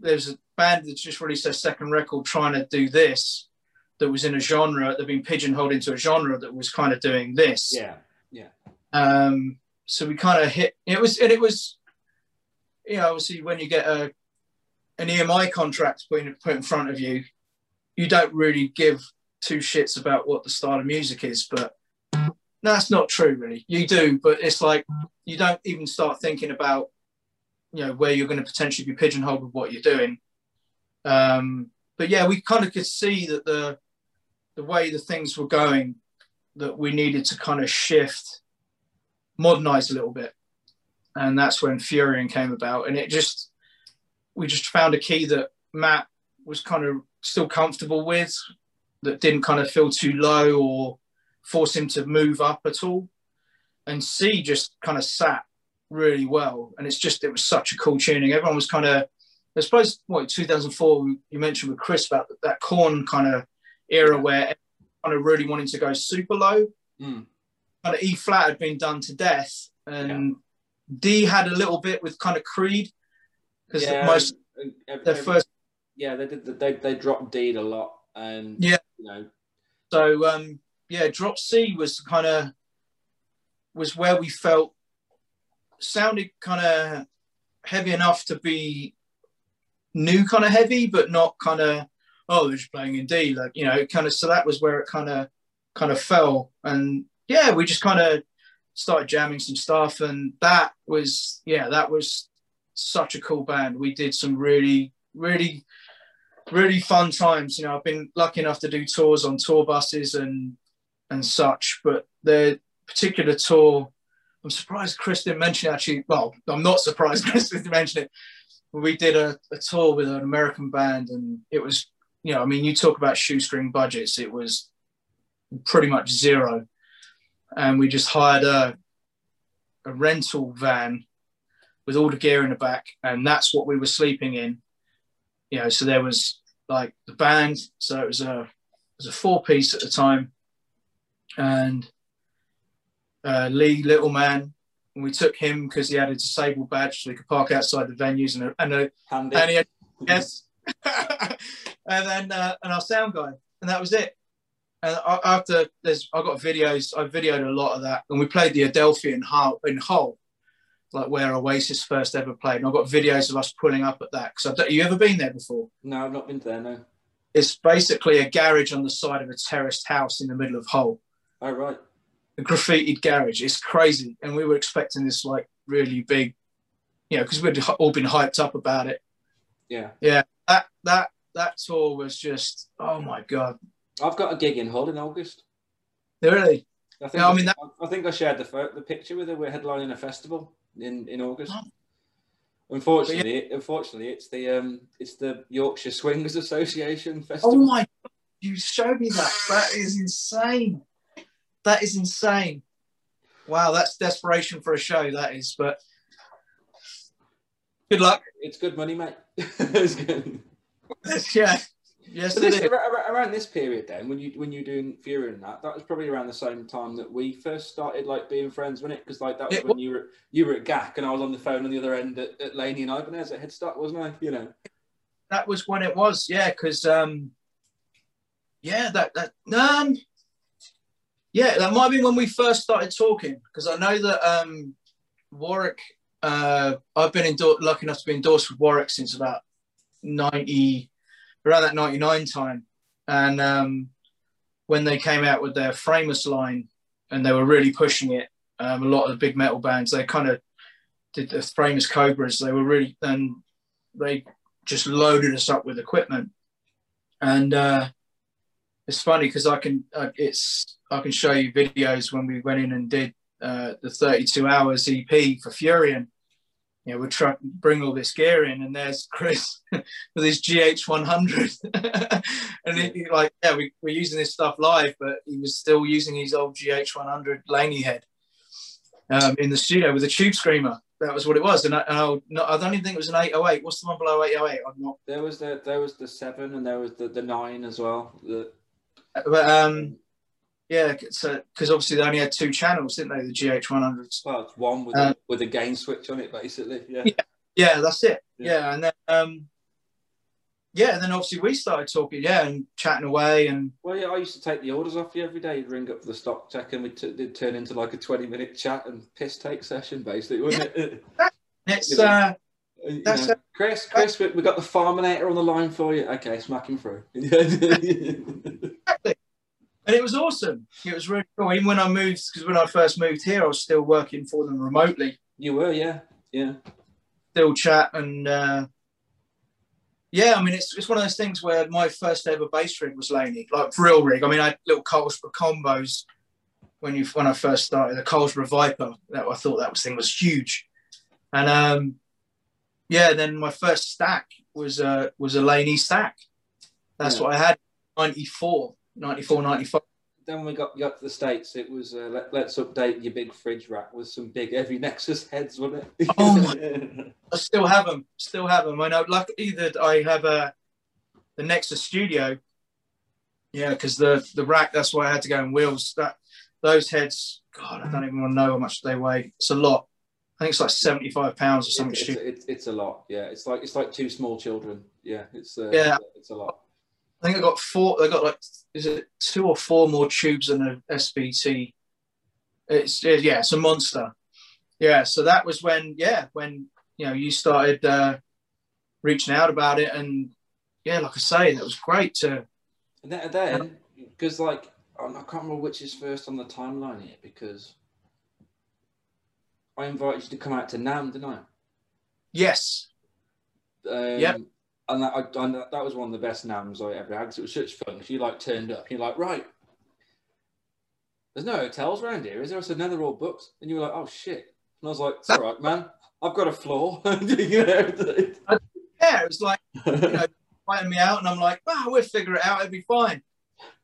there's a band that's just released their second record trying to do this that was in a genre they've been pigeonholed into a genre that was kind of doing this Yeah, yeah, um so we kind of hit it was and it was you know obviously when you get a an emi contract put in, put in front of you you don't really give two shits about what the style of music is but that's not true really. You do but it's like you don't even start thinking about you know where you're going to potentially be pigeonholed with what you're doing. Um but yeah we kind of could see that the the way the things were going that we needed to kind of shift modernize a little bit. And that's when furion came about. And it just we just found a key that matt was kind of still comfortable with that didn't kind of feel too low or force him to move up at all. And c just kind of sat really well. And it's just it was such a cool tuning. Everyone was kind of i suppose what 2004 you mentioned with chris about that Korn kind of era where kind of really wanting to go super low. Mm. Kind of E flat had been done to death, and D had a little bit with kind of Creed because yeah. most and ev- their first. yeah, they did. They they dropped D a lot, and Yeah. you know, So um, yeah, drop C was kind of was where we felt sounded kind of heavy enough to be new kind of heavy, but not kind of oh they're just playing in D like you know kind of so that was where it kind of kind of fell and yeah we just kind of started jamming some stuff and that was yeah that was such a cool band. We did some really really really fun times you know i've been lucky enough to do tours on tour buses and and such but the particular tour i'm surprised chris didn't mention it actually well i'm not surprised *laughs* chris didn't mention it we did a, a tour with an american band and it was you know i mean you talk about shoestring budgets it was pretty much zero and we just hired a, a rental van with all the gear in the back and that's what we were sleeping in. You know so there was like the band so it was a it was a four piece at the time. And uh, lee littleman and we took him because he had a disabled badge so he could park outside the venues and a, and, a, and he had yes. *laughs* And then uh, and our sound guy and that was it and after there's I got videos I videoed a lot of that and we played the Adelphi in Hull in Hull like where Oasis first ever played and I've got videos of us pulling up at that because you ever been there before no, I've not been there. No. it's basically a garage on the side of a terraced house in the middle of Hull Oh right. a graffitied garage it's crazy and we were expecting this like really big you know because we'd all been hyped up about it Yeah. Yeah. that that that tour was just oh my god I've got a gig in Hull in August. really I think. Yeah, I mean, that- I think I shared the the picture with her. We're headlining a festival in in August. Oh. Unfortunately, unfortunately, it's the um, it's the Yorkshire Swingers Association *laughs* festival. Oh my! God, you showed me that. That is insane. That is insane. Wow, that's desperation for a show. That is, but good luck. It's good money, mate. *laughs* it's good. *laughs* yeah. Yes, this, is. ar- ar- around this period, then, when you when you're doing Furion that, that was probably around the same time that we first started like being friends, wasn't it? Because like that was It when you were you were at GAC and I was on the phone on the other end at, at Laney and Ibanez at Headstock, wasn't I? You know. That was when it was. Yeah, because um, yeah, that that um, yeah, that might be when we first started talking. Because I know that um, Warwick. Uh, I've been endor- lucky enough to be endorsed with Warwick since about ninety, around that ninety nine time, and um, when they came out with their Framers line, and they were really pushing it. Um, a lot of the big metal bands, they kind of did the Framers Cobras. They were really and they just loaded us up with equipment. And uh, it's funny because I can uh, it's I can show you videos when we went in and did uh, the 32 hours EP for Furion. You know, we try bring all this gear in, and there's Chris *laughs* with his GH100, *laughs* and it, it, like yeah, we, we're using this stuff live, but he was still using his old GH100 Laney head um, in the studio with a tube screamer. That was what it was, and I, and I, no, I don't even think it was an 808. What's the one below 808? I'm not There was the there was the seven and there was the, the nine as well. The, But um, yeah, so because obviously they only had two channels, didn't they? The GH100s. well, it's one with Uh, a, with a gain switch on it, basically. Yeah. Yeah. Yeah, that's it. Yeah. Yeah, and then um, yeah, and then obviously we started talking, yeah, and chatting away, and Well, yeah, I used to take the orders off you every day. You'd ring up for the stock check, and we t- did turn into like a twenty-minute chat and piss take session, basically, wasn't it? *laughs* it's Yeah. uh, You That's know, Chris, Chris, we, we got the Farminator on the line for you. Okay, smack him through. *laughs* *laughs* And it was awesome. It was really cool. Even when I moved, because when I first moved here, I was still working for them remotely, you were, yeah, yeah. still chat and uh, yeah. I mean, it's it's one of those things where my first ever bass rig was Laney, like drill rig. I mean, I had little Carlsbro combos when you when I first started the Carlsbro Viper. That I thought that was thing was huge, and um, yeah. Then my first stack was uh, was a Laney stack. That's Yeah. what I had. 94, 94, 95. Then when we got, got to the States, it was uh, let, let's update your big fridge rack with some big heavy *laughs* Nexus heads, wasn't it? Oh my- I still have them. Still have them. I know. Luckily that I have a the Nexus Studio. Yeah, because the the rack. That's why I had to go in wheels. That those heads. God, I don't even want to know how much they weigh. It's a lot. I think it's like seventy five pounds or something it's, it's, it's a lot. Yeah, it's like it's like two small children. Yeah, it's uh, Yeah. it's a lot. I think I got four. I got like is it two or four more tubes than a SVT. It's yeah, it's a monster. Yeah, so that was when yeah when you know you started uh, reaching out about it, and yeah, like I say, that was great to And then, then because like I I can't remember which is first on the timeline here because I invited you to come out to NAMM, didn't I? yes, Um, Yep. And that, I, and that was one of the best NAMMs I ever had because it was such fun. you like turned up, you're like, right, there's no hotels around here, is there? I said, no, they're all booked. And you were like, oh shit. And I was like, it's all right, man. I've got a floor. *laughs* yeah, it was like you know, inviting me out, and I'm like, oh, we'll figure it out. It'll be fine.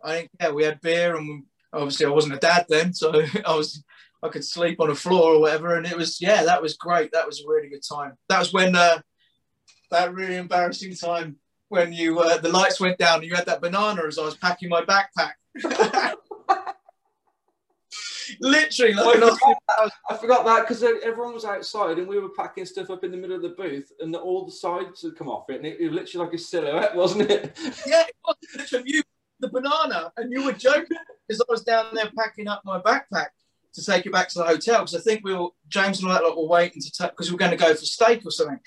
I didn't care. We had beer, and obviously I wasn't a dad then, so *laughs* I was I could sleep on a floor or whatever, and it was yeah, that was great. That was a really good time. That was when uh, that really embarrassing time when you uh, the lights went down and you had that banana as I was packing my backpack. *laughs* Literally, like, I was- I forgot that because everyone was outside and we were packing stuff up in the middle of the booth and the, all the sides had come off it and it, it was literally like a silhouette, wasn't it? *laughs* yeah, it was literally you, the banana, and you were joking because I was down there packing up my backpack to take it back to the hotel because I think we were James and all that lot were waiting to take because we were going to go for steak or something.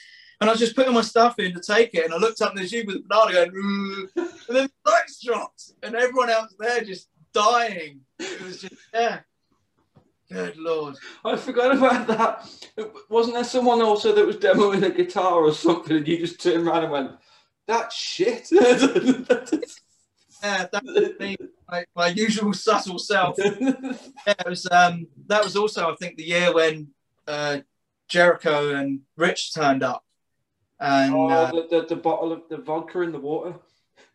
And I was just putting my stuff in to take it, and I looked up and there's you with the banana going, and then the lights dropped, and everyone else there just dying. It was just yeah. Good lord. I forgot about that. Wasn't there someone also that was demoing a guitar or something and you just turned around and went, that's shit? *laughs* Yeah, that was me, my, my usual subtle self. *laughs* Yeah, it was um that was also I think the year when uh Jericho and Rich turned up. And oh, uh, the, the, the bottle of the vodka in the water.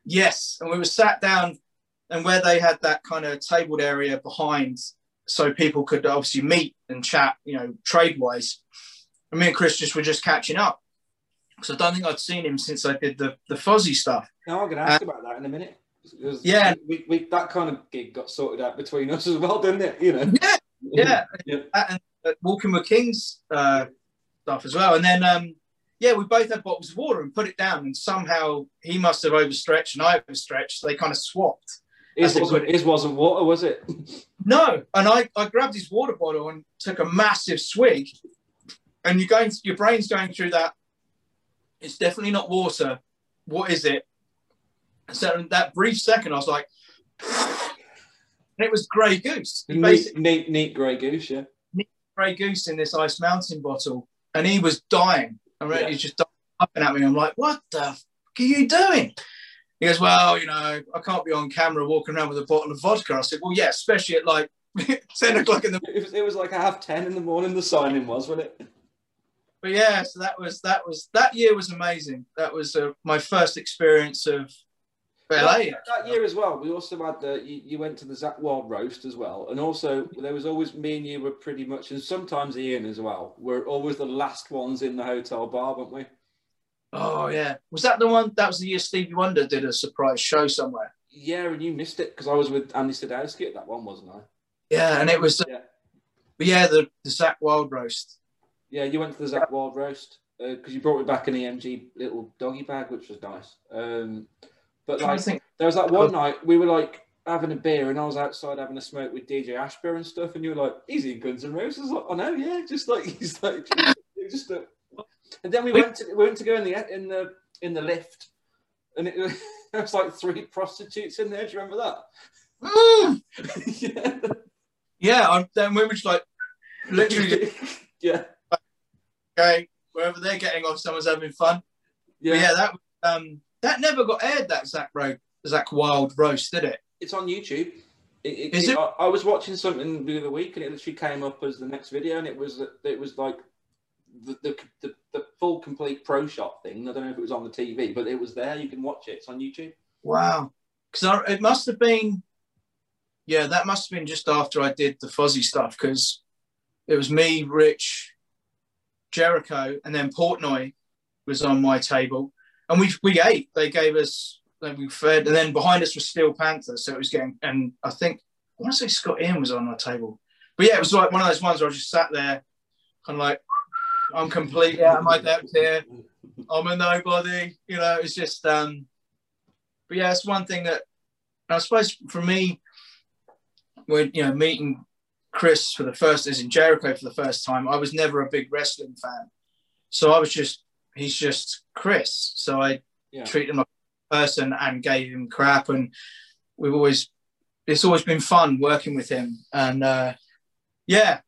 yes, and we were sat down and where they had that kind of tabled area behind so people could obviously meet and chat, you know, trade wise. And me and Chris just were just catching up. Because I don't think I'd seen him since I did the, the Fozzy stuff. No, I'm going to ask about that in a minute. 'Cause Yeah. we, we, that kind of gig got sorted out between us as well, didn't it? You know. Yeah, yeah. *laughs* Yeah. That and uh, Walking with Kings uh, stuff as well. And then, um, yeah, we both had bottles of water and put it down. And somehow he must have overstretched and I overstretched. So they kind of swapped. His wasn't, his wasn't water, was it? No, and I, I grabbed his water bottle and took a massive swig. And you're going, your brain's going through that. It's definitely not water. What is it? So in that brief second, I was like, and *laughs* it was Grey Goose. Neat, neat, neat grey goose, yeah. Grey Goose in this Ice Mountain bottle, and he was dying. Mean, Yeah. he's just up at me. I'm like, what the fuck are you doing? He goes, well, you know, I can't be on camera walking around with a bottle of vodka. I said, well, yeah, especially at like *laughs* 10 o'clock in the It was, it was like half 10 in the morning, the signing was, wasn't it? But yeah, so that was that was that year was amazing. That was uh, my first experience of That, that year as well, we also had the, you, you went to the Zakk Wylde roast as well. And also, there was always me and you were pretty much, and sometimes Ian as well, We're always the last ones in the hotel bar, weren't we? Oh yeah, was that the one? That was the year Stevie Wonder did a surprise show somewhere. Yeah, and you missed it because I was with Andy Sadowski at that one, wasn't I? Yeah, and it was, Yeah. but yeah, the the Zakk Wylde roast. Yeah, you went to the Zakk Wylde roast. because you brought me back an EMG little doggy bag, which was nice. Um, but like, think. there was that one night we were like having a beer, and I was outside having a smoke with DJ Ashba and stuff, and you were like, "He's in Guns N' Roses." I like, "I know, yeah." Just like *laughs* he's like, just. A... *laughs* And then we went to we went to go in the in the in the lift, and it, *laughs* there was like three prostitutes in there. Do you remember that? Mm, yeah. yeah, I, then we were just like literally yeah. okay, wherever they're getting off, someone's having fun. Yeah. But yeah, that um that never got aired. That Zach Ro- Zakk Wylde roast, did it? It's on YouTube. It, it, Is it-? I, I was watching something the other week, and it literally came up as the next video, and it was it was like the the, the, the full complete pro shot thing. I don't know if it was on the TV, but it was there. You can watch it. It's on YouTube. Wow. Because it must have been, yeah, that must have been just after I did the Fozzy stuff because it was me, Rich, Jericho, and then Portnoy was on my table. And we, we ate. They gave us, like, we fed. And then behind us was Steel Panther. So it was getting, and I think, I want to say Scott Ian was on our table. But yeah, it was like one of those ones where I just sat there, kind of like, I'm completely out of my depth here. I'm a nobody. You know, it's just um but yeah, it's one thing that I suppose for me, when you know, meeting Chris for the first is in Jericho for the first time, I was never a big wrestling fan. So I was just he's just Chris. So I Yeah. treated him like a person and gave him crap and we've always it's always been fun working with him. And uh yeah,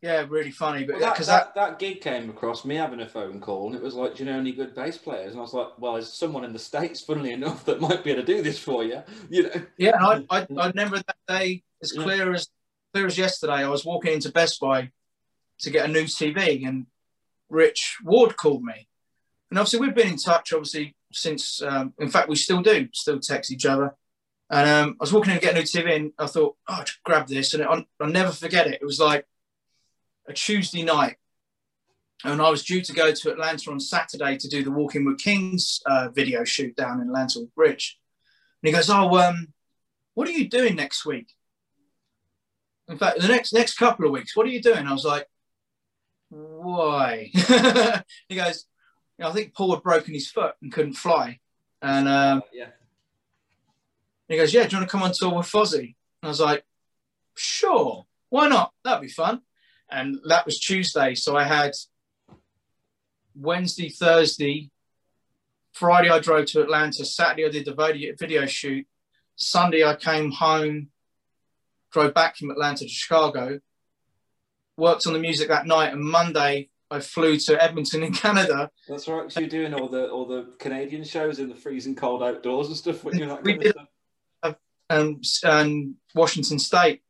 yeah, really funny. But Well, that, because that, that, that gig came across me having a phone call, and it was like, "Do you know any good bass players?" And I was like, "Well, there's someone in the states, funnily enough, that might be able to do this for you." You know. Yeah, and I, I, *laughs* I remember that day as Yeah. clear as clear as yesterday. I was walking into Best Buy to get a new TV, and Rich Ward called me. And obviously, we've been in touch, obviously, since. Um, in fact, we still do, still text each other. And um, I was walking in to get a new TV, and I thought, oh, I'll grab this, and I'll, I'll never forget it. It was like a Tuesday night, and I was due to go to Atlanta on Saturday to do the Walking with Kings uh, video shoot down in Atlanta Rich. And he goes, "Oh, um, what are you doing next week? In fact, the next next couple of weeks, what are you doing?" I was like, "Why?" *laughs* he goes, "You know, "I think Paul had broken his foot and couldn't fly." And um, yeah. he goes, "Yeah, do you want to come on tour with Fozzy?" And I was like, "Sure, why not? That'd be fun." And that was Tuesday, so I had Wednesday, Thursday, Friday. I drove to Atlanta. Saturday, I did the video video shoot. Sunday, I came home, drove back from Atlanta to Chicago, worked on the music that night, and Monday I flew to Edmonton in Canada. That's right. 'cause you're doing all the all the Canadian shows in the freezing cold outdoors and stuff. When you're that We did. of stuff. and, and Washington State.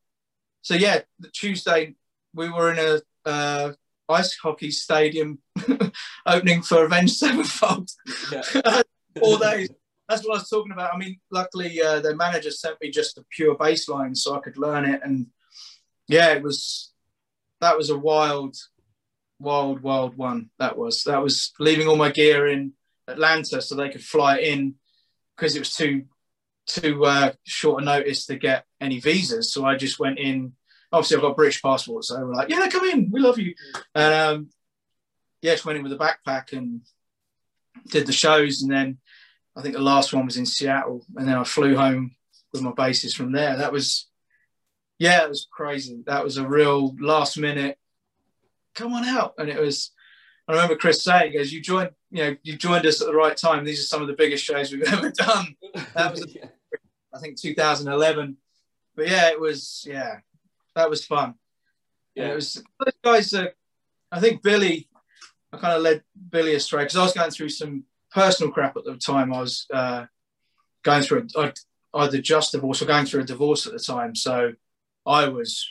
So yeah, the Tuesday we were in a uh, ice hockey stadium *laughs* opening for Avenged Sevenfold. Yeah. *laughs* Four days. That's what I was talking about. I mean, luckily uh, their manager sent me just a pure baseline so I could learn it, and yeah, it was that was a wild, wild, wild one. That was that was leaving all my gear in Atlanta so they could fly in because it was too too uh, short a notice to get any visas. So I just went in. Obviously, I've got a British passport, so we're like, yeah, come in, we love you. And um, yeah, just went in with a backpack and did the shows, and then I think the last one was in Seattle, and then I flew home with my bassist from there. That was, yeah, it was crazy. That was a real last minute. Come on out, and it was. I remember Chris saying, "He goes, you joined, you know, you joined us at the right time. These are some of the biggest shows we've *laughs* ever done." That was- *laughs* Yeah. I think 2011. But yeah, it was yeah, that was fun. Yeah, it was those guys. Uh, I think Billy. I kind of led Billy astray because I was going through some personal crap at the time. I was uh, going through a, either just divorce or going through a divorce at the time. So I was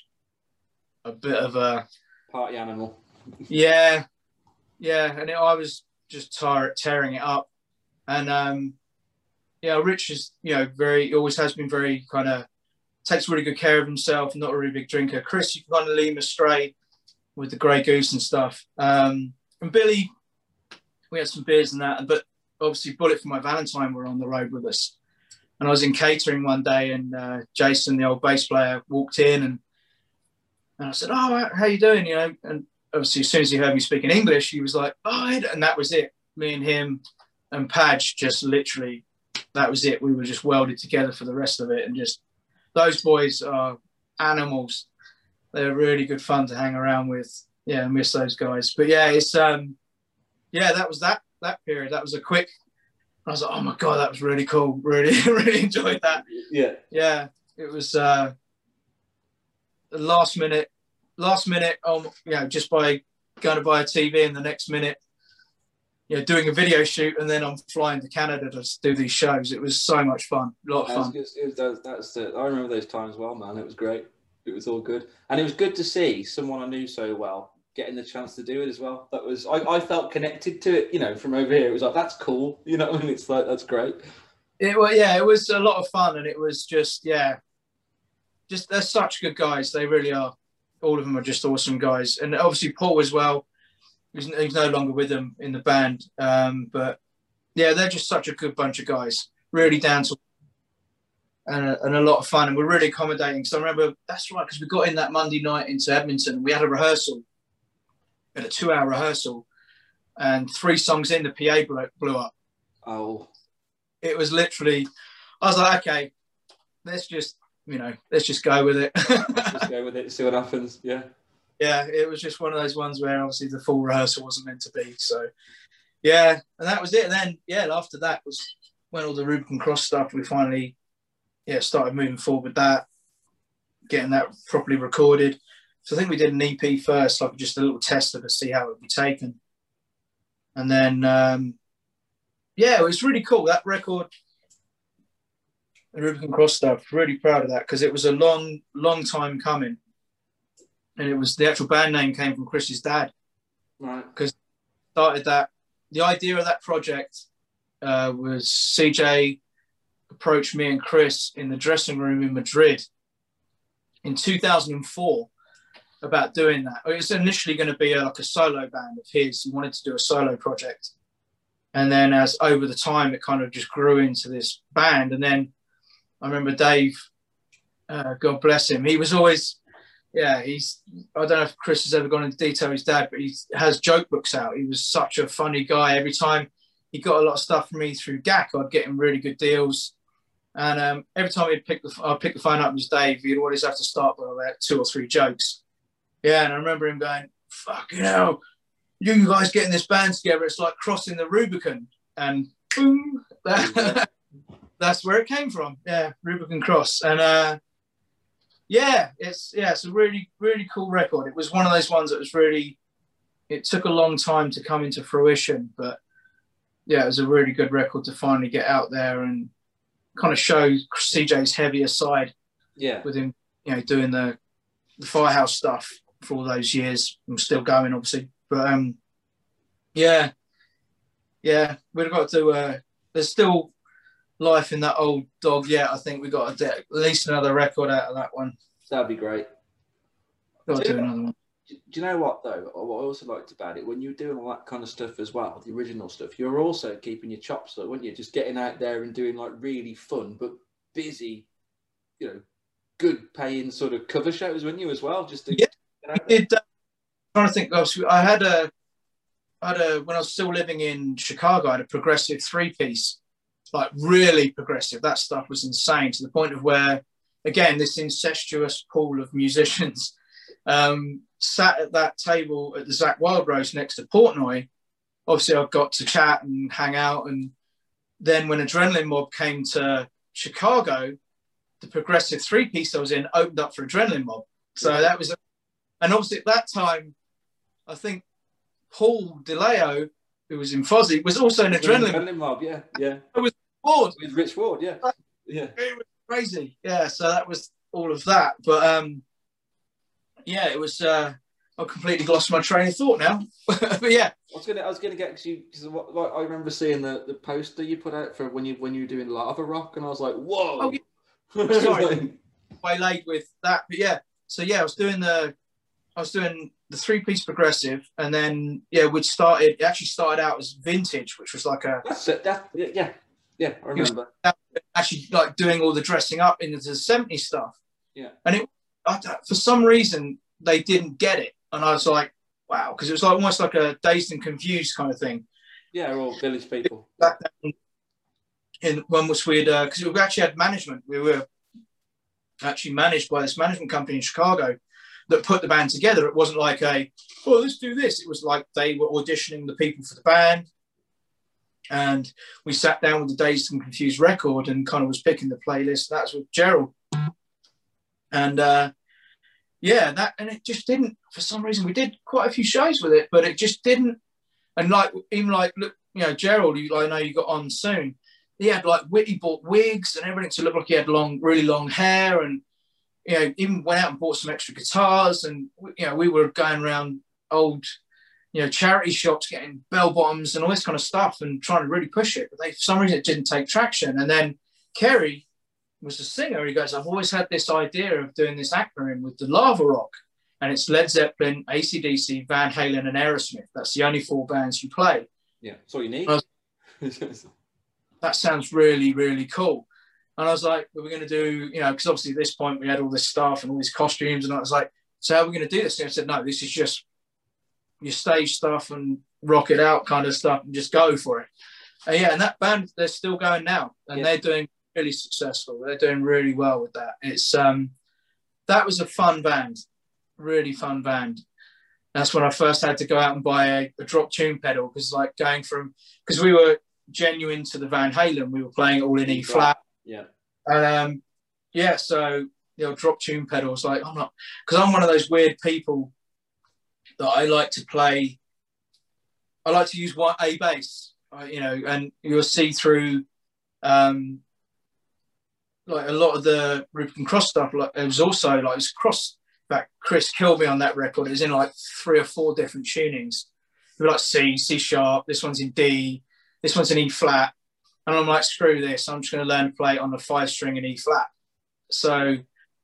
a bit of a Party animal. yeah, yeah, and it, I was just tar- tearing it up, and um, yeah, Rich is you know very always has been very kind of takes really good care of himself, not a really big drinker. Chris, you can kind of lead him astray with the Grey Goose and stuff, um, and Billy, we had some beers and that, but obviously Bullet for My Valentine were on the road with us, and I was in catering one day, and uh, Jason, the old bass player, walked in and. And I said, "Oh, how you doing?" You know, and obviously, as soon as he heard me speaking English, he was like, "Oh," and that was it. Me and him and Padge just literally, that was it. We were just welded together for the rest of it, and just those boys are animals. They're really good fun to hang around with. Yeah, I miss those guys. But yeah, it's um, yeah, that was that that period. That was a quick. I was like, oh my god, that was really cool. *laughs* Really, really enjoyed that. Yeah. Yeah, it was uh, the last minute, last minute. Um, you know, just by going to buy a TV, and the next minute, you know, doing a video shoot, and then I'm flying to Canada to do these shows. It was so much fun. A lot of fun. It was, that was, that's the, I remember those times well, man. It was great. It was all good, and it was good to see someone I knew so well getting the chance to do it as well. That was I, I felt connected to it. You know, from over here, it was like that's cool. *laughs* You know, I mean, it's like that's great. It well, yeah, it was a lot of fun, and it was just yeah, just they're such good guys. They really are. All of them are just awesome guys, and obviously Paul as well. He's, he's no longer with them in the band, um, but yeah, they're just such a good bunch of guys. Really down to and a, and a lot of fun, and we're really accommodating. So I remember that's right because we got in that Monday night into Edmonton. We had a rehearsal, had a two-hour rehearsal, and three songs in, the PA blew, blew up Oh, it was literally I was like, okay, let's just you know, let's just go with it. just go *laughs* with it. See what happens. Yeah. yeah, it was just one of those ones where obviously the full rehearsal wasn't meant to be. So yeah, and that was it. And then yeah, after that was when all the Rubicon Cross stuff we finally yeah started moving forward with that, getting that properly recorded. So I think we did an EP first, like just a little tester to see how it would be taken. And then um yeah, it was really cool. That record the Rubicon Cross stuff, really proud of that because it was a long, long time coming. And it was the actual band name came from Chris's dad. Right. Because started that. The idea of that project uh, was CJ approached me and Chris in the dressing room in Madrid in 2004 about doing that. It was initially going to be a, like a solo band of his. He wanted to do a solo project. And then as over the time, it kind of just grew into this band. And then I remember Dave, uh, God bless him, he was always, yeah, he's, I don't know if Chris has ever gone into detail his dad, but he has joke books out. He was such a funny guy. Every time he got a lot of stuff from me through GAC, I'd get him really good deals. And um, every time he'd pick the, I'd pick the phone up, it was Dave. He'd always have to start with about two or three jokes. Yeah, and I remember him going, "Fucking hell, you guys getting this band together? It's like crossing the Rubicon." And boom, *laughs* that's where it came from. Yeah, Rubicon Cross, and uh, yeah, it's yeah, it's a really really cool record. It was one of those ones that was really. It took a long time to come into fruition, but yeah, it was a really good record to finally get out there and kind of show CJ's heavier side Yeah. with him, you know, doing the, the firehouse stuff for all those years. I'm still going, obviously, but um, yeah, yeah, we've got to. Uh, there's still life in that old dog yet. I think we got do at least another record out of that one. That'd be great. Got Do do you- another one. Do you know what though? What I also liked about it when you were doing all that kind of stuff as well, the original stuff, you were also keeping your chops up, weren't you? Just getting out there and doing like really fun but busy, you know, good paying sort of cover shows, weren't you as well? Just to Yeah. get out there? Did uh, trying to think. I had a, I had a when I was still living in Chicago. I had a progressive three piece, like really progressive. That stuff was insane to the point of where, again, this incestuous pool of musicians um, sat at that table at the Zakk Wylde Roast next to Portnoy. Obviously, I got to chat and hang out, and then when Adrenaline Mob came to Chicago, the progressive three piece I was in opened up for Adrenaline Mob. So that was and obviously at that time, I think Paul Di Leo, who was in Fozzy, was also an adrenaline Adrenaline mob, yeah, yeah. Board. With Rich Ward, yeah, yeah. It was crazy. Yeah, so that was all of that. But um yeah, it was uh I completely lost my train of thought now. *laughs* but yeah, I was gonna, I was gonna get because you, because what, what, I remember seeing the, the poster you put out for when you when you were doing Lava Rock, and I was like, whoa. Oh, yeah. *laughs* Sorry. waylaid with that. But yeah, so yeah, I was doing the I was doing the three piece progressive and then yeah, we'd started it actually started out as vintage, which was like a That's it. That, yeah, yeah. I remember. actually like doing all the dressing up into the 70s stuff. Yeah. And it I, for some reason they didn't get it. And I was like, wow, because it was like almost like a dazed and confused kind of thing. Yeah, all village people. Back then, in when was we had because uh, we actually had management. We were actually managed by this management company in Chicago that put the band together. It wasn't like a, oh, let's do this. It was like they were auditioning the people for the band. And we sat down with the Dazed and Confused record and kind of was picking the playlist. That's with Gerald. And uh, yeah, that and it just didn't for some reason we did quite a few shows with it, but it just didn't. And like even like look, you know, Gerald, you, I know you got on soon. He had like Whitty bought wigs and everything to look like he had long, really long hair, and you know, even went out and bought some extra guitars. And you know, we were going around old, you know, charity shops getting bell bottoms and all this kind of stuff and trying to really push it. But they, for some reason, it didn't take traction. And then Kerry was the singer. He goes, I've always had this idea of doing this acronym with the lava rock. And it's Led Zeppelin, ACDC, Van Halen, and Aerosmith. That's the only four bands you play. Yeah, that's all you need. *laughs* that sounds really, really cool. And I was like, we are going to do, you know, because obviously at this point we had all this stuff and all these costumes. And I was like, so how are we going to do this? And I said, no, this is just your stage stuff and rock it out kind of stuff and just go for it. And yeah, and that band, they're still going now and yeah. they're doing really successful. They're doing really well with that. It's, um, that was a fun band, really fun band. That's when I first had to go out and buy a, a drop tune pedal because, like, going from because we were genuine to the Van Halen, we were playing all in E flat. Yeah. And um, yeah, so you know, drop tune pedals. Like I'm not because I'm one of those weird people that I like to play. I like to use one a bass, you know, and you'll see through um, like a lot of the Rubicon Cross stuff. Like it was also like it's cross that Chris killed me on that record. It was in like three or four different tunings. It was like C, C sharp. This one's in D. This one's in E flat. And I'm like, screw this. I'm just going to learn to play on the five string in E flat. So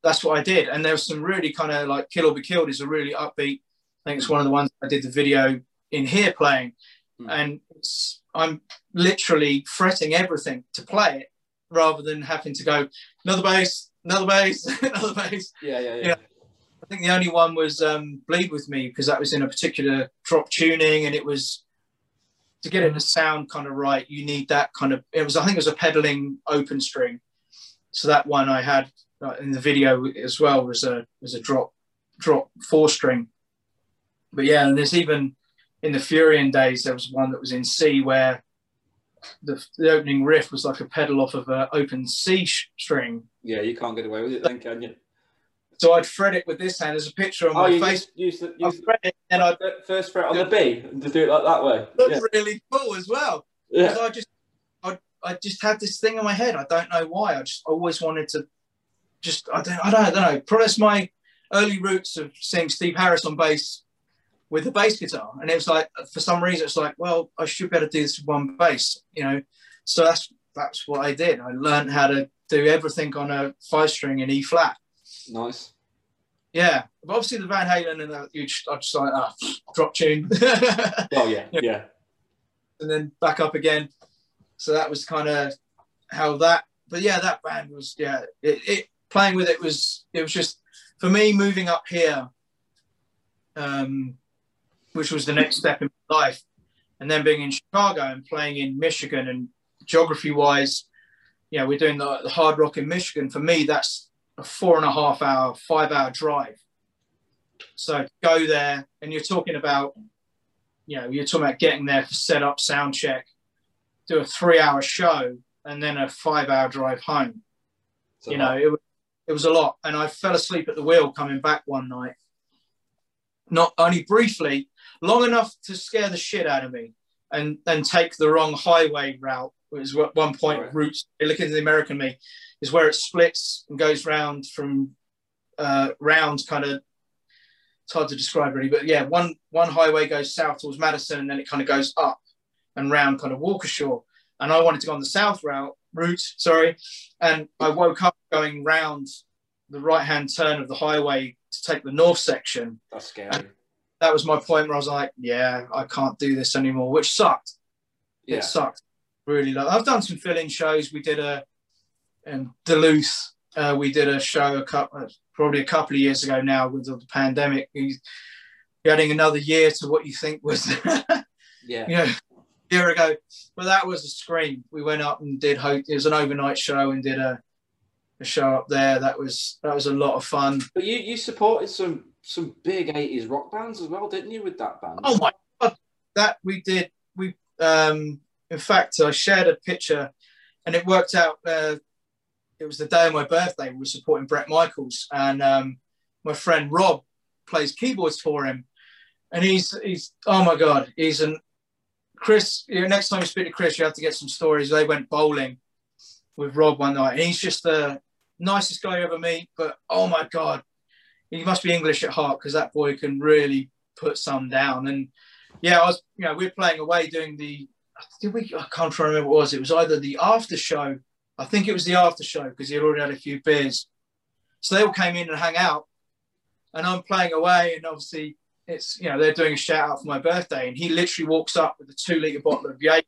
that's what I did. And there was some really kind of like Kill or Be Killed is a really upbeat. I think it's one of the ones I did the video in here playing. Mm. And I'm literally fretting everything to play it rather than having to go another bass, another bass, *laughs* another bass. Yeah, yeah, yeah. I think the only one was um, Bleed With Me because that was in a particular drop tuning and it was to get it to sound kind of right, you need that kind of. It was, I think, it was a pedaling open string. So that one I had uh, in the video as well was a was a drop drop four string. But yeah, and there's even in the Furion days there was one that was in C where the, the opening riff was like a pedal off of an open C string. Yeah, you can't get away with it then, can you? So I'd fret it with this hand. There's a picture on oh, my face. Use, the, use fret it and I first fret on the B to do it like that way. Looked Yeah. really cool as well. Yeah. I just, I, I just had this thing in my head. I don't know why. I just always wanted to, just I don't, I don't, I don't know. Probably that's my early roots of seeing Steve Harris on bass with a bass guitar, and it was like for some reason it's like, well, I should be able to do this with one bass, you know. So that's that's what I did. I learned how to do everything on a five string in E flat. Nice. Yeah, but obviously the Van Halen and that, you just, I just like ah, drop tune. *laughs* Oh yeah, Yeah. yeah. and then back up again. So that was kind of how that. But yeah, that band was yeah. It, it playing with it was it was just for me moving up here, um, which was the next step in my life, and then being in Chicago and playing in Michigan and geography wise, yeah, we're doing the, the hard rock in Michigan. For me, that's a four and a half hour, five hour drive. So go there, and you're talking about you know, you're talking about getting there for set up, sound check, do a three hour show, and then a five hour drive home. So, you know, it, was- it was a lot. And I fell asleep at the wheel coming back one night, not only briefly, long enough to scare the shit out of me and then take the wrong highway route. It was at one point, Right. routes, look into the American me, is where it splits and goes round from uh, round kind of it's hard to describe really, but yeah, one one highway goes south towards Madison, and then it kind of goes up and round kind of Waukesha. And I wanted to go on the south route route, sorry, and I woke up going round the right hand turn of the highway to take the north section. that's scary. That was my point where I was like, yeah, I can't do this anymore, which sucked. Yeah. It sucked really. Like, I've done some fill-in shows. We did a in Duluth. Uh, we did a show a couple, probably a couple of years ago now with the pandemic. We, you you're adding another year to what you think was, *laughs* Yeah. you know, a year ago. But that was a scream. We went up and did. Ho- it was an overnight show and did a, a show up there. That was that was a lot of fun. But you, you supported some some big 80s rock bands as well, didn't you, with that band? Oh my god, that we did. We um, in fact, I shared a picture, and it worked out. Uh, it was the day of my birthday. We were supporting Bret Michaels, and um, my friend Rob plays keyboards for him, and he's he's oh my god, he's an Chris. You know, next time you speak to Chris, you have to get some stories. They went bowling with Rob one night, and he's just the nicest guy you ever meet. But oh my god, he must be English at heart because that boy can really put some down. And yeah, I was, you know, we were playing away doing the, did we, I can't remember what it was. It was either the after show, I think it was the after show because he had already had a few beers. So they all came in and hang out, and I'm playing away, and obviously it's, you know, they're doing a shout out for my birthday, and he literally walks up with a two liter bottle of Jaeger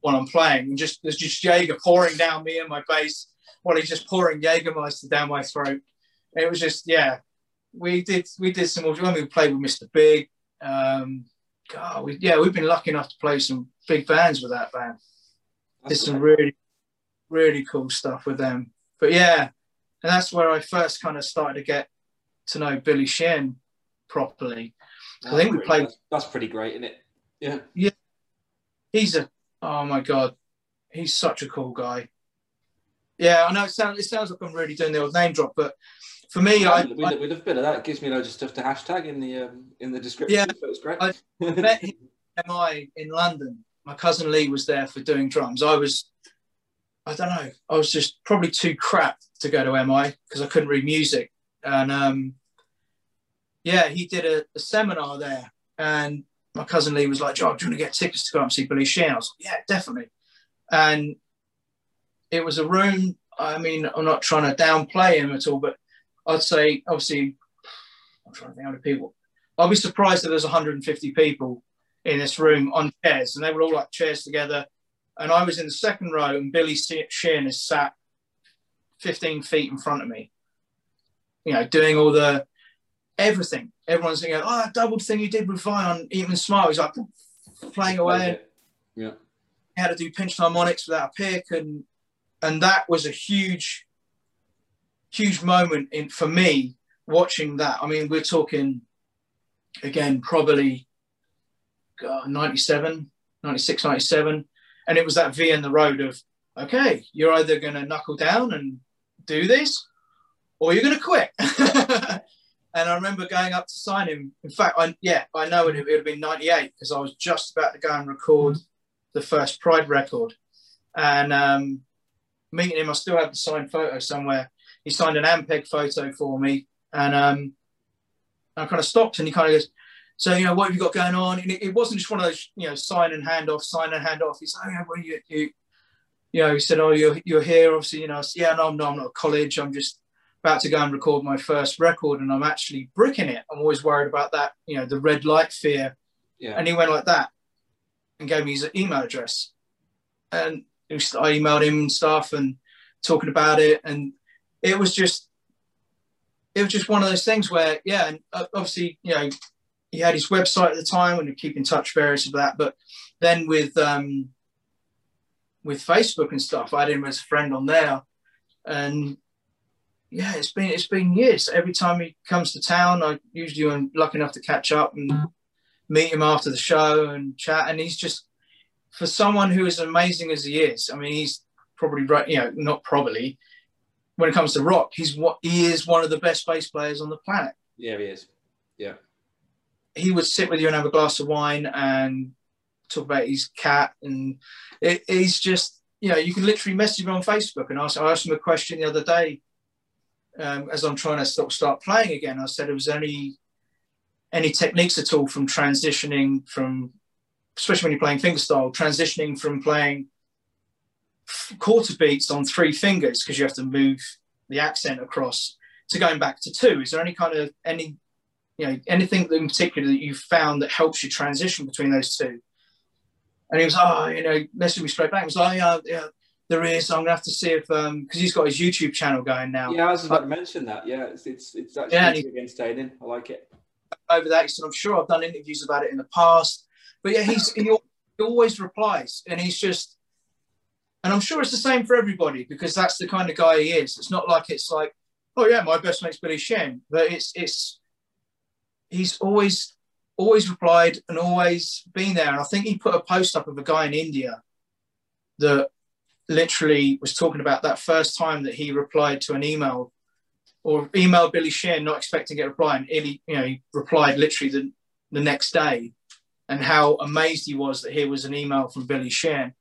while I'm playing, and just there's just Jaeger pouring down me and my bass while he's just pouring Jaegermeister down my throat. It was just, yeah, we did we did some when we played with Mr. Big. Um, God, we, yeah, we've been lucky enough to play some big bands with that band. Did That's some great. really, really cool stuff with them. But yeah, and that's where I first kind of started to get to know Billy Sheehan properly. I think we That's played- That's, that's pretty great, isn't it? Yeah. Yeah. He's a oh my god, he's such a cool guy. Yeah, I know it sounds it sounds like I'm really doing the old name drop, but for me, I, we, I we love a bit of that. It gives me loads of stuff to hashtag in the um, in the description. Yeah. so it's great. I- met him at MI in London. My cousin Lee was there for doing drums. I was, I don't know, I was just probably too crap to go to MI because I couldn't read music. And um, yeah, he did a, a seminar there. And my cousin Lee was like, Joe, do you want to get tickets to go up and see Billy Sheehan? I was like, yeah, definitely. And it was a room, I mean, I'm not trying to downplay him at all, but I'd say, obviously, I'm trying to think how many people. I'll be surprised that there's 150 people in this room on chairs, and they were all like chairs together. And I was in the second row, and Billy Sheehan is sat 15 feet in front of me, you know, doing all the everything. Everyone's thinking, oh, that double thing you did with Vion, even smile. He's like playing away. Yeah. How to do pinch harmonics without a pick, and and that was a huge, huge moment in for me watching that. I mean, we're talking again, probably God, 97, 96, 97. And it was that V in the road of, okay, you're either going to knuckle down and do this or you're going to quit. *laughs* and I remember going up to sign him. In fact, I, yeah, I know it, it would have been 98 because I was just about to go and record the first Pride record. And um, meeting him, I still have the signed photo somewhere. He signed an Ampeg photo for me. And um, I kind of stopped and he kind of goes, so, you know, what have you got going on? And it, it wasn't just one of those, you know, sign and hand off, sign and hand off. He's like, oh, yeah, well, you, you, you know, he said, oh, you're, you're here. Obviously, you know, I said, yeah, no, no, I'm not at college. I'm just about to go and record my first record and I'm actually bricking it. I'm always worried about that, you know, the red light fear. Yeah. And he went like that and gave me his email address. And was, I emailed him and stuff and talking about it. And it was just, it was just one of those things where, yeah, and uh, obviously, you know, he had his website at the time and keep in touch various of that. But then with um, with Facebook and stuff, I had him as a friend on there, and yeah, it's been it's been years. Every time he comes to town, I usually am lucky enough to catch up and meet him after the show and chat. And he's just for someone who is amazing as he is. I mean, he's probably right. You know, not probably. When it comes to rock, he's what he is one of the best bass players on the planet Yeah, he is. Yeah. he would sit with you and have a glass of wine and talk about his cat and it, he's just you know you can literally message him on facebook and ask i asked him a question the other day um, as i'm trying to start, start playing again i said was any any techniques at all from transitioning from especially when you're playing fingerstyle transitioning from playing quarter beats on three fingers because you have to move the accent across to going back to two is there any kind of any you know, anything in particular that you found that helps you transition between those two? And he was, oh, you know, messaging me straight back. He was like, yeah, yeah, there is. I'm gonna have to see if, um, because he's got his YouTube channel going now. Yeah, I was about to mention that. Yeah, it's it's, it's actually Yeah, he- entertaining. I like it. over that. He said, I'm sure I've done interviews about it in the past. But yeah, he's he, he always replies and he's just and I'm sure it's the same for everybody because that's the kind of guy he is. It's not like it's like, oh yeah, my best mate's Billy Sheehan. But it's it's he's always always replied and always been there. And I think he put a post up of a guy in India that literally was talking about that first time that he replied to an email or emailed Billy Sheehan not expecting to get a reply. And he, you know, he replied literally the, the next day and how amazed he was that here was an email from Billy Sheehan.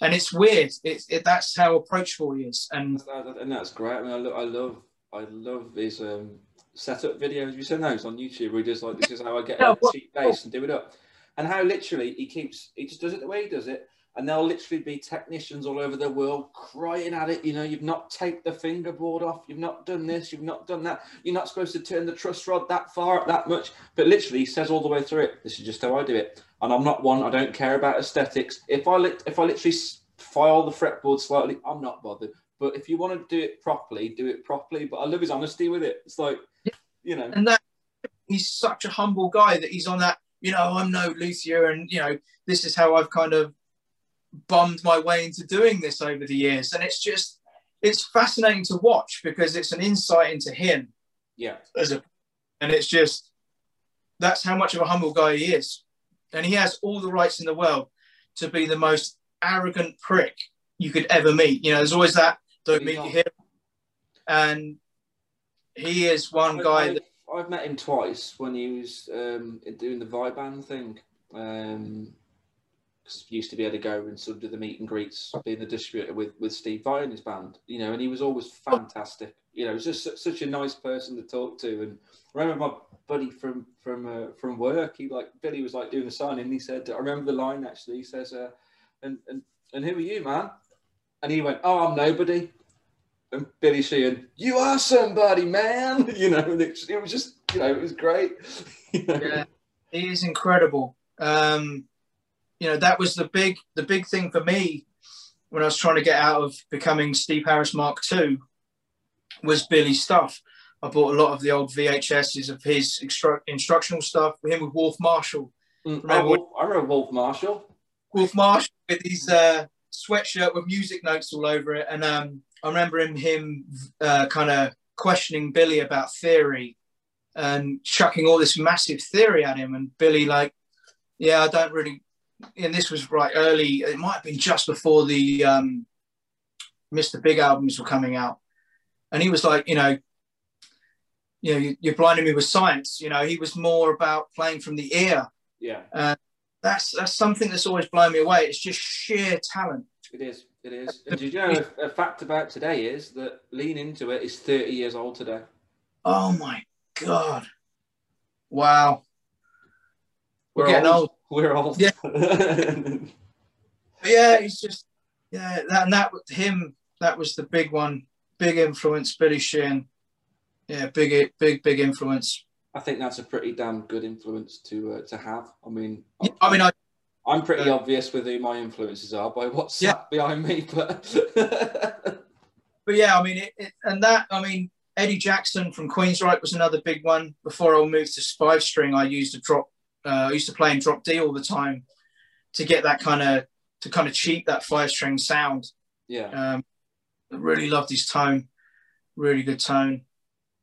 And it's weird. It's it, that's how approachable he is. And and that's great. I mean, I, lo- I love I love his um, setup videos. You seen those on YouTube where he just like this is how I get a cheap bass and do it up. And how literally he keeps he just does it the way he does it. And there'll literally be technicians all over the world crying at it. You know, you've not taped the fingerboard off. You've not done this. You've not done that. You're not supposed to turn the truss rod that far, up that much. But literally, he says all the way through it. This is just how I do it. And I'm not one. I don't care about aesthetics. If I lit, if I literally file the fretboard slightly, I'm not bothered. But if you want to do it properly, do it properly. But I love his honesty with it. It's like, you know, and that he's such a humble guy that he's on that you know i'm no luthier and you know this is how i've kind of bummed my way into doing this over the years. And it's just it's fascinating to watch because it's an insight into him. Yeah, as a and it's just that's how much of a humble guy he is. And he has all the rights in the world to be the most arrogant prick you could ever meet. You know there's always that don't meet you here. And he is one I- guy I've, that I've met him twice when he was um, doing the Viban thing. Um, used to be able to go and sort of do the meet and greets, being the distributor with, with Steve Vai and his band, you know, and he was always fantastic. You know, he was just su- such a nice person to talk to. And I remember my buddy from from uh, from work, he like Billy was like doing the sign, and he said, I remember the line actually. He says, uh, "And and and who are you, man?" And he went, "Oh, I'm nobody." And Billy Sheehan, you are somebody, man. *laughs* You know, it, it was just, you know, it was great. *laughs* Yeah, he is incredible. Um, you know, that was the big the big thing for me when I was trying to get out of becoming Steve Harris Mark II was Billy's stuff. I bought a lot of the old VHSs of his instru- instructional stuff. Him with Wolf Marshall. Mm, Remember oh, Wolf, I remember Wolf Marshall. Wolf Marshall with his uh, sweatshirt with music notes all over it, and um, I remember him him uh, kind of questioning Billy about theory and chucking all this massive theory at him, and Billy like, yeah, I don't really. And this was right early. It might have been just before the um, Mr. Big albums were coming out, and he was like, you know. You know, you- you're blinding me with science. You know, he was more about playing from the ear. Yeah, That's that's something that's always blown me away. It's just sheer talent. it is. It is. And did you know a, a fact about today is that Lean Into It is 30 years old today. Oh my god! Wow. We're getting old. We're old. Yeah. *laughs* Yeah, he's just yeah, that, and that him. That was the big one, big influence. Billy Sheehan. Yeah, big, big, big influence. I think that's a pretty damn good influence to uh, to have. I mean, Yeah, I mean, I I'm pretty Uh, obvious with who my influences are by what's Yeah. behind me, but *laughs* but yeah, I mean, it, it, and that I mean, Eddie Jackson from Queensryche was another big one. Before I moved to five string, I used to drop. Uh, I used to play in drop D all the time to get that kind of to kind of cheat that five string sound. yeah, Um, I really loved his tone, really good tone.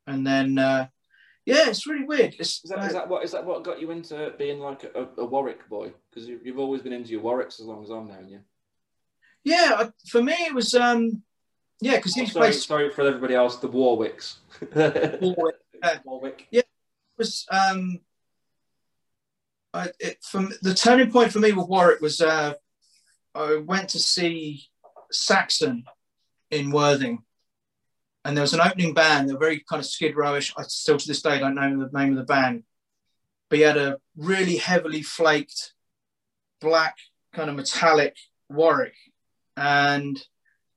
And then, uh, yeah, it's really weird. It's, is that, is that what is that what got you into being like a, a Warwick boy? Because you, you've always been into your Warwicks as long as I've known you. yeah, I- for me, it was, um, yeah, because Oh, he sorry, sorry for everybody else, the Warwicks. *laughs* Warwick. Yeah. Warwick. was um, I, it, from the turning point for me with Warwick was uh, I went to see Saxon in Worthing, and there was an opening band. They were very kind of Skid Rowish. I still to this day don't know the name of the band, but he had a really heavily flaked, black kind of metallic Warwick, and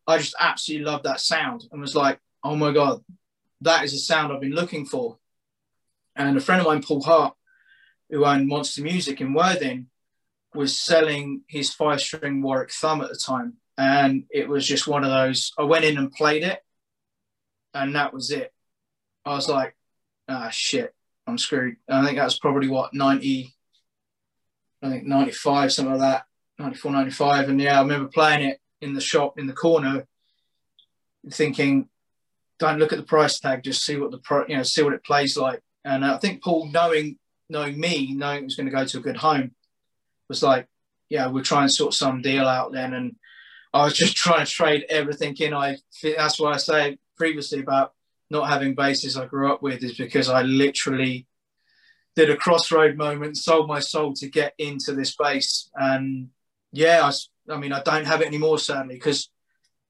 I just absolutely loved that sound and was like, oh my god, that is a sound I've been looking for. And a friend of mine, Paul Hart, who owned Monster Music in Worthing, was selling his five string Warwick Thumb at the time. And it was just one of those. I went in and played it, and that was it. I was like, ah, shit. I'm screwed. And I think that was probably what 90, I think 95, something like that, 94, 95. And yeah, I remember playing it in the shop in the corner, thinking, don't look at the price tag, just see what the pro, you know, see what it plays like. And I think Paul, knowing knowing me, knowing it was going to go to a good home, was like, yeah, we'll try and sort some deal out then. And I was *laughs* just trying to trade everything in. I that's why I say previously about not having basses I grew up with is because I literally did a crossroad moment, sold my soul to get into this bass. And yeah, I, I mean, I don't have it anymore, sadly, because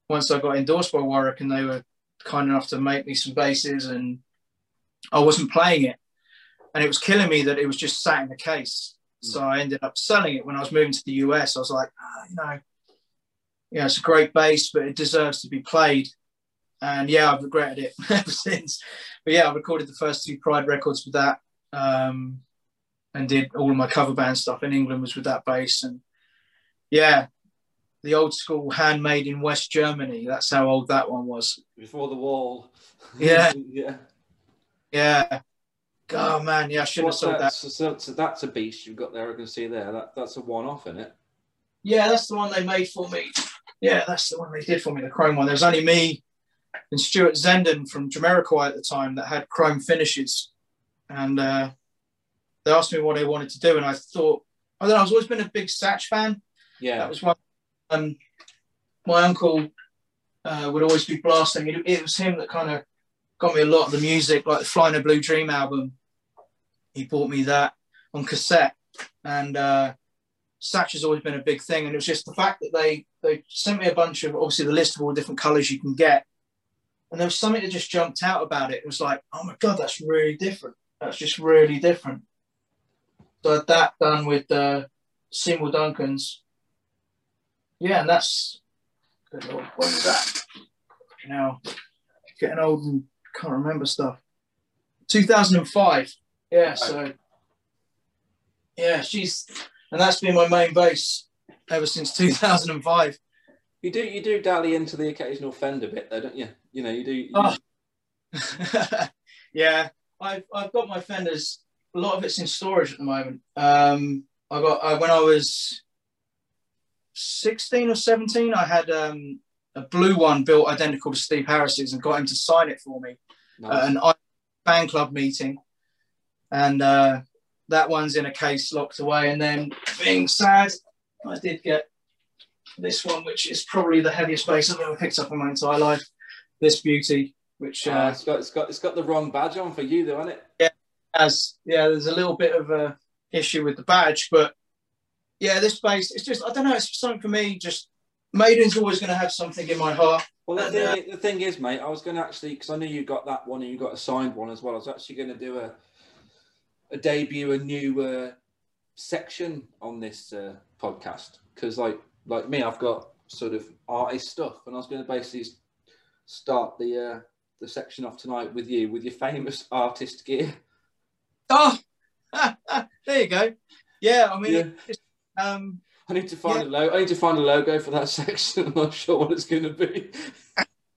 once I got endorsed by Warwick and they were kind enough to make me some basses and I wasn't playing it. And it was killing me that it was just sat in the case. So I ended up selling it when I was moving to the US. I was like, oh, you know, yeah, it's a great bass, but it deserves to be played. And yeah, I've regretted it *laughs* ever since. But yeah, I recorded the first two Pride records with that, um, and did all of my cover band stuff in England was with that bass. And yeah, the old school handmade in West Germany. That's how old that one was. Before the wall. Yeah. *laughs* yeah. Yeah. Oh man, yeah, I should have sold that? that. So, so, so that's a beast you've got there. I can see there. That that's a one-off in it. Yeah, that's the one they made for me. Yeah, that's the one they did for me, the chrome one. There was only me and Stuart Zender from Jamiroquai at the time that had chrome finishes. And uh, they asked me what I wanted to do. And I thought, I don't know, I've always been a big Satch fan. Yeah. That was one. Um, my uncle uh, would always be blasting. It, it was him that kind of got me a lot of the music, like the Flying a Blue Dream album. He bought me that on cassette. And uh, Satch has always been a big thing, and it was just the fact that they they sent me a bunch of obviously the list of all the different colours you can get, and there was something that just jumped out about it. It was like, oh my god, that's really different. That's just really different. So I had that done with uh, Seymour Duncan's. Yeah, and that's good lord, when was that? You know, getting old and can't remember stuff. 2005. Yeah, so yeah, she's and that's been my main bass ever since 2005. You do you do dally into the occasional Fender bit though, don't you? You know, you do. You, Oh. *laughs* yeah, I've I've got my fenders. A lot of it's in storage at the moment. Um, I got I, when I was 16 or 17, I had um, a blue one built identical to Steve Harris's and got him to sign it for me nice. at an I- fan club meeting, and uh, that one's in a case locked away. And then, being sad, I did get this one, which is probably the heaviest bass I've ever picked up in my entire life. This beauty, which Uh, uh, it's got it's got it's got the wrong badge on for you though, hasn't it? has yeah, there's a little bit of a issue with the badge, but yeah, this bass, it's just I don't know, it's something for me. Just Maiden's always going to have something in my heart. Well, the And, thing, uh, the thing is, mate, I was going to actually because I knew you got that one and you got a signed one as well. I was actually going to do a debut a new uh, section on this uh, podcast because, like, like me, I've got sort of artist stuff, and I was going to basically start the uh, the section off tonight with you with your famous *laughs* artist gear. Oh, *laughs* there you go. Yeah, I mean, Yeah. um, I need to find a logo. I need to find a logo for that *laughs* section. I'm not sure what it's going to be.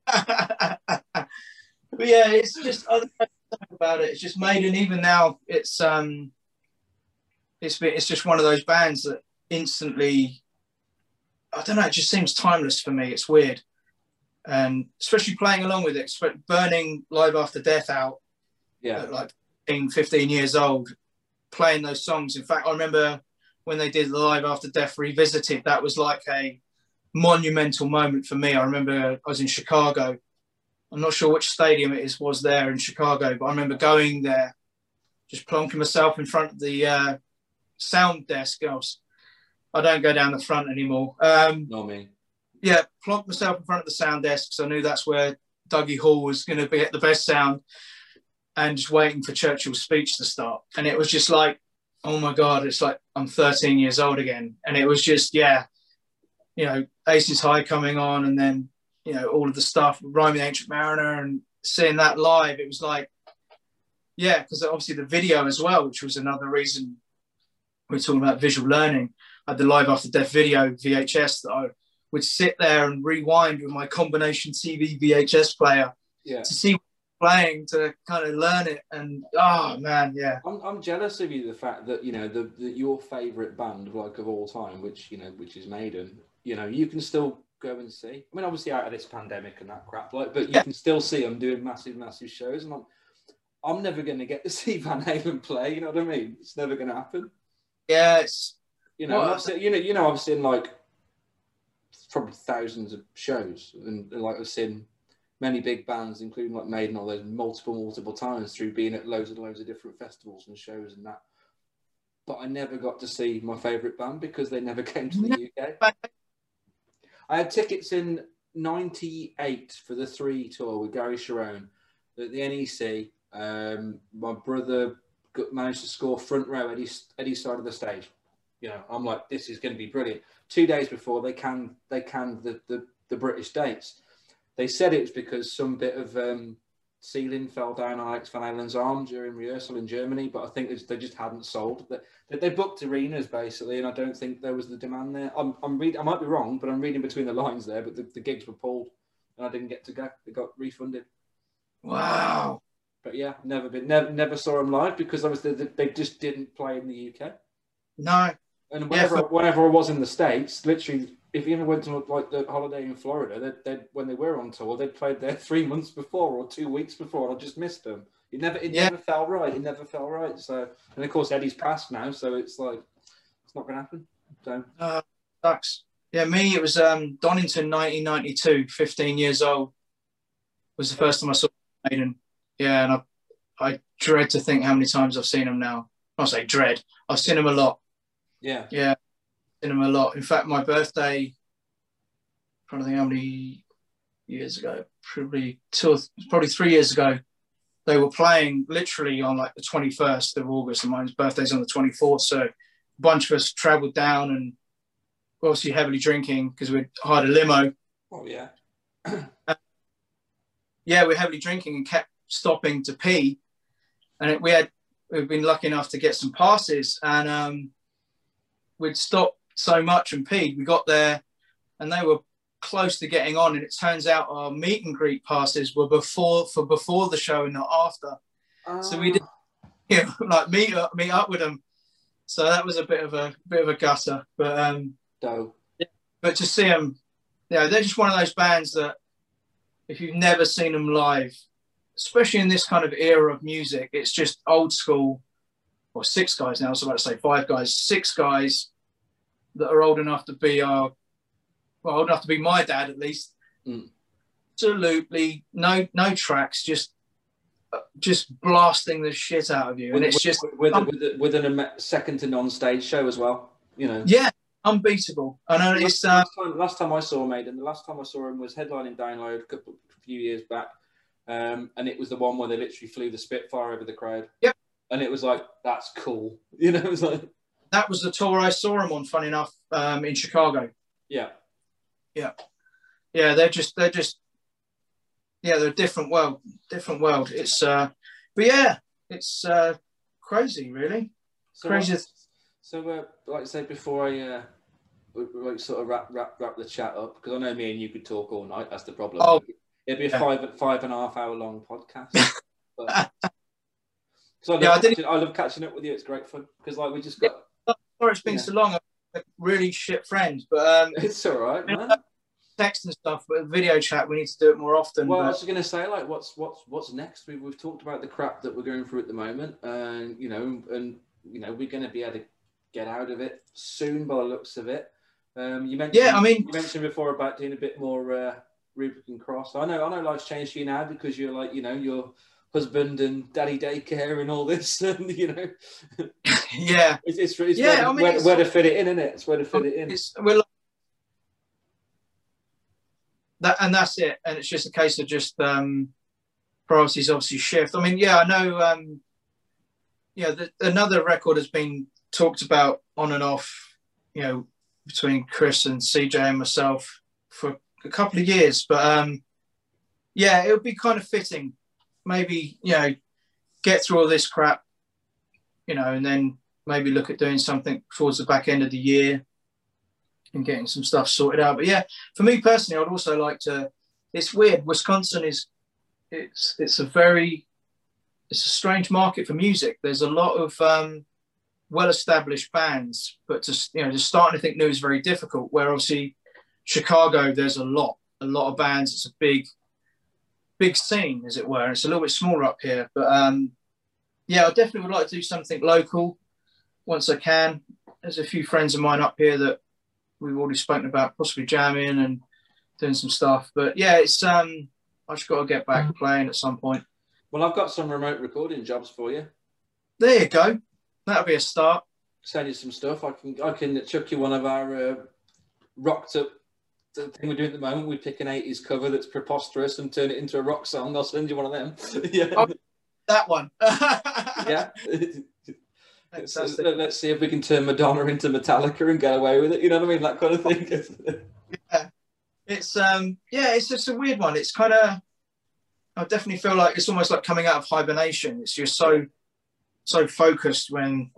but yeah, it's just other stuff about it. It's just made, and even now, it's um, it's it's just one of those bands that instantly, I don't know, it just seems timeless for me. It's weird, and especially playing along with it, burning live after death out Yeah, like 15, 15 years old, playing those songs. In fact, I remember when they did the Live After Death Revisited, that was like a monumental moment for me. I remember I was in Chicago. I'm not sure which stadium it is was there in Chicago, but I remember going there, just plonking myself in front of the uh, sound desk. I, was, I don't go down the front anymore. Um, not me. yeah, plonked myself in front of the sound desk because I knew that's where Dougie Hall was going to be at the best sound and just waiting for Churchill's speech to start. And it was just like, oh my God, it's like I'm 13 years old again. And it was just, yeah, you know, Aces High coming on and then, you know, all of the stuff, Rime of the Ancient Mariner and seeing that live, it was like, yeah, because obviously the video as well, which was another reason we we're talking about visual learning. I had the live after death video VHS that I would sit there and rewind with my combination TV VHS player Yeah, to see playing to kind of learn it. And oh man, yeah. I'm, I'm jealous of you the fact that you know the, the your favourite band like of all time, which you know which is Maiden. You know you can still go and see. I mean, obviously out of this pandemic and that crap, like, but you Yeah. can still see them doing massive, massive shows. And I'm, I'm never going to get to *laughs* see Van Halen play. You know what I mean? It's never going to happen. Yeah, it's You know, Well, you know, you know, I've seen like probably thousands of shows, and, like I've seen many big bands, including like Maiden, all those multiple, multiple times through being at loads and loads of different festivals and shows and that. But I never got to see my favourite band because they never *laughs* came to the UK. I had tickets in '98 for the three tour with Gary Cherone at the NEC. Um, my brother got, managed to score front row Eddie Eddie's side of the stage. You know, I'm like, this is going to be brilliant. Two days before they can they canned the, the, the British dates. They said it was because some bit of um, ceiling fell down on Alex Van Halen's arm during rehearsal in Germany, but I think they just hadn't sold. They, they booked arenas basically, and I don't think there was the demand there. I'm, I'm read, I might be wrong, but I'm reading between the lines there. But the, the gigs were pulled, and I didn't get to go. They got refunded. wow. But yeah, never been, never, never saw them live because obviously they, they just didn't play in the UK. No, And Yeah, whenever, for- whenever I was in the states, literally, if you ever went to like the holiday in Florida, they they when they were on tour, they'd played there *laughs* three months before or two weeks before, and I just missed them. It never, it Yeah. never felt right. It never felt right. So, and of course Eddie's passed now, so it's like it's not going to happen. So, uh, sucks. Yeah, me, it was um, Donington 1992, 15 years old, was the first time I saw Maiden. Yeah, and I, I dread to think how many times I've seen them now. I'll say dread. I've seen them a lot. yeah, Yeah, them a lot. In fact, my birthday, trying to think how many years ago, probably two, or probably three years ago, they were playing literally on like the 21st of August, and my birthday's on the 24th. So a bunch of us travelled down and obviously heavily drinking because we'd hired a limo. oh yeah, *clears throat* Yeah, we're heavily drinking and kept stopping to pee. And it, we had we've been lucky enough to get some passes, and um, we'd stopped so much and peed. We got there, and they were close to getting on. And it turns out our meet and greet passes were before for before the show and not after. So we did- You know, *laughs* like meet up, meet up with them. So that was a bit of a bit of a gutter, but um, dough. but to see them, yeah, they're just one of those bands that if you've never seen them live, especially in this kind of era of music, it's just old school. Or six guys now, I was about to say five guys, six guys that are old enough to be our, well, old enough to be my dad at least. Mm. Absolutely no no tracks, just uh, just blasting the shit out of you, and it's just with with, with, with an second to non-stage show as well. You know, yeah, unbeatable. I know it's uh, last, time, last time I saw Maiden, the last time I saw him was headlining Download a couple a few years back, um, and it was the one where they literally flew the Spitfire over the crowd. Yep. And it was like, that's cool. *laughs* You know, it was like, that was the tour I saw him on. Funny enough, um, in Chicago. yeah, yeah, yeah. they're just they're just yeah, they're a different world, different world. It's uh, but yeah, it's uh, crazy, really. So, Crazy. so uh, like I said before, I uh, we- sort of wrap wrap wrap the chat up because I know me and you could talk all night. That's the problem. Oh. It'd be a Yeah. five five and a half hour long podcast. *laughs* But, so I, love Yeah, I catching, I love catching up with you. It's great fun because like we just got. Sorry, it's been Yeah. so long. I'm a really shit friend, but um, *laughs* It's all right, man. text and stuff, but video chat, we need to do it more often. Well, I but- was going to say, like, what's what's what's next? We've, we've talked about the crap that we're going through at the moment, and you know, and you know, we're going to be able to get out of it soon by the looks of it. Um, you mentioned, Yeah, I mean- you mentioned before about doing a bit more uh, Rubicon Cross. I know, I know, life's changed for you now because you're like, you know, your husband and daddy daycare and all this, *laughs* and you know, *laughs* yeah, it's it's, it's Yeah, where, to- I mean, where, where to fit it in, isn't it? It's where to fit it in. it's we're like- that, and that's it. And it's just a case of just um, priorities obviously shift. I mean, yeah, I know. Um, yeah, the, another record has been talked about on and off, you know, between Chris and CJ and myself for a couple of years. But um, yeah, it would be kind of fitting. Maybe you know, get through all this crap, you know, and then maybe look at doing something towards the back end of the year and getting some stuff sorted out. But yeah, for me personally, I'd also like to. It's weird. Wisconsin is it's it's a very it's a strange market for music. There's a lot of um, well-established bands, but to you know, just starting to think new is very difficult. Where obviously Chicago, there's a lot, a lot of bands. It's a big, big scene, as it were. It's a little bit smaller up here, but um, yeah, I definitely would like to do something local once I can. There's a few friends of mine up here that we've already spoken about, possibly jamming and doing some stuff. But yeah, it's um, I just got to get back playing at some point. Well, I've got some remote recording jobs for you. There you go. That'll be a start. Send you some stuff. I can I can chuck you one of our uh, rocked up the thing we're doing at the moment. We pick an '80s cover that's preposterous and turn it into a rock song. I'll send you one of them. *laughs* yeah. Oh, that one. *laughs* yeah. *laughs* So let's see if we can turn Madonna into Metallica and get away with it. You know what I mean? That kind of thing. yeah. It's um yeah, it's just a weird one. It's kind of I definitely feel like it's almost like coming out of hibernation. It's you're so so focused when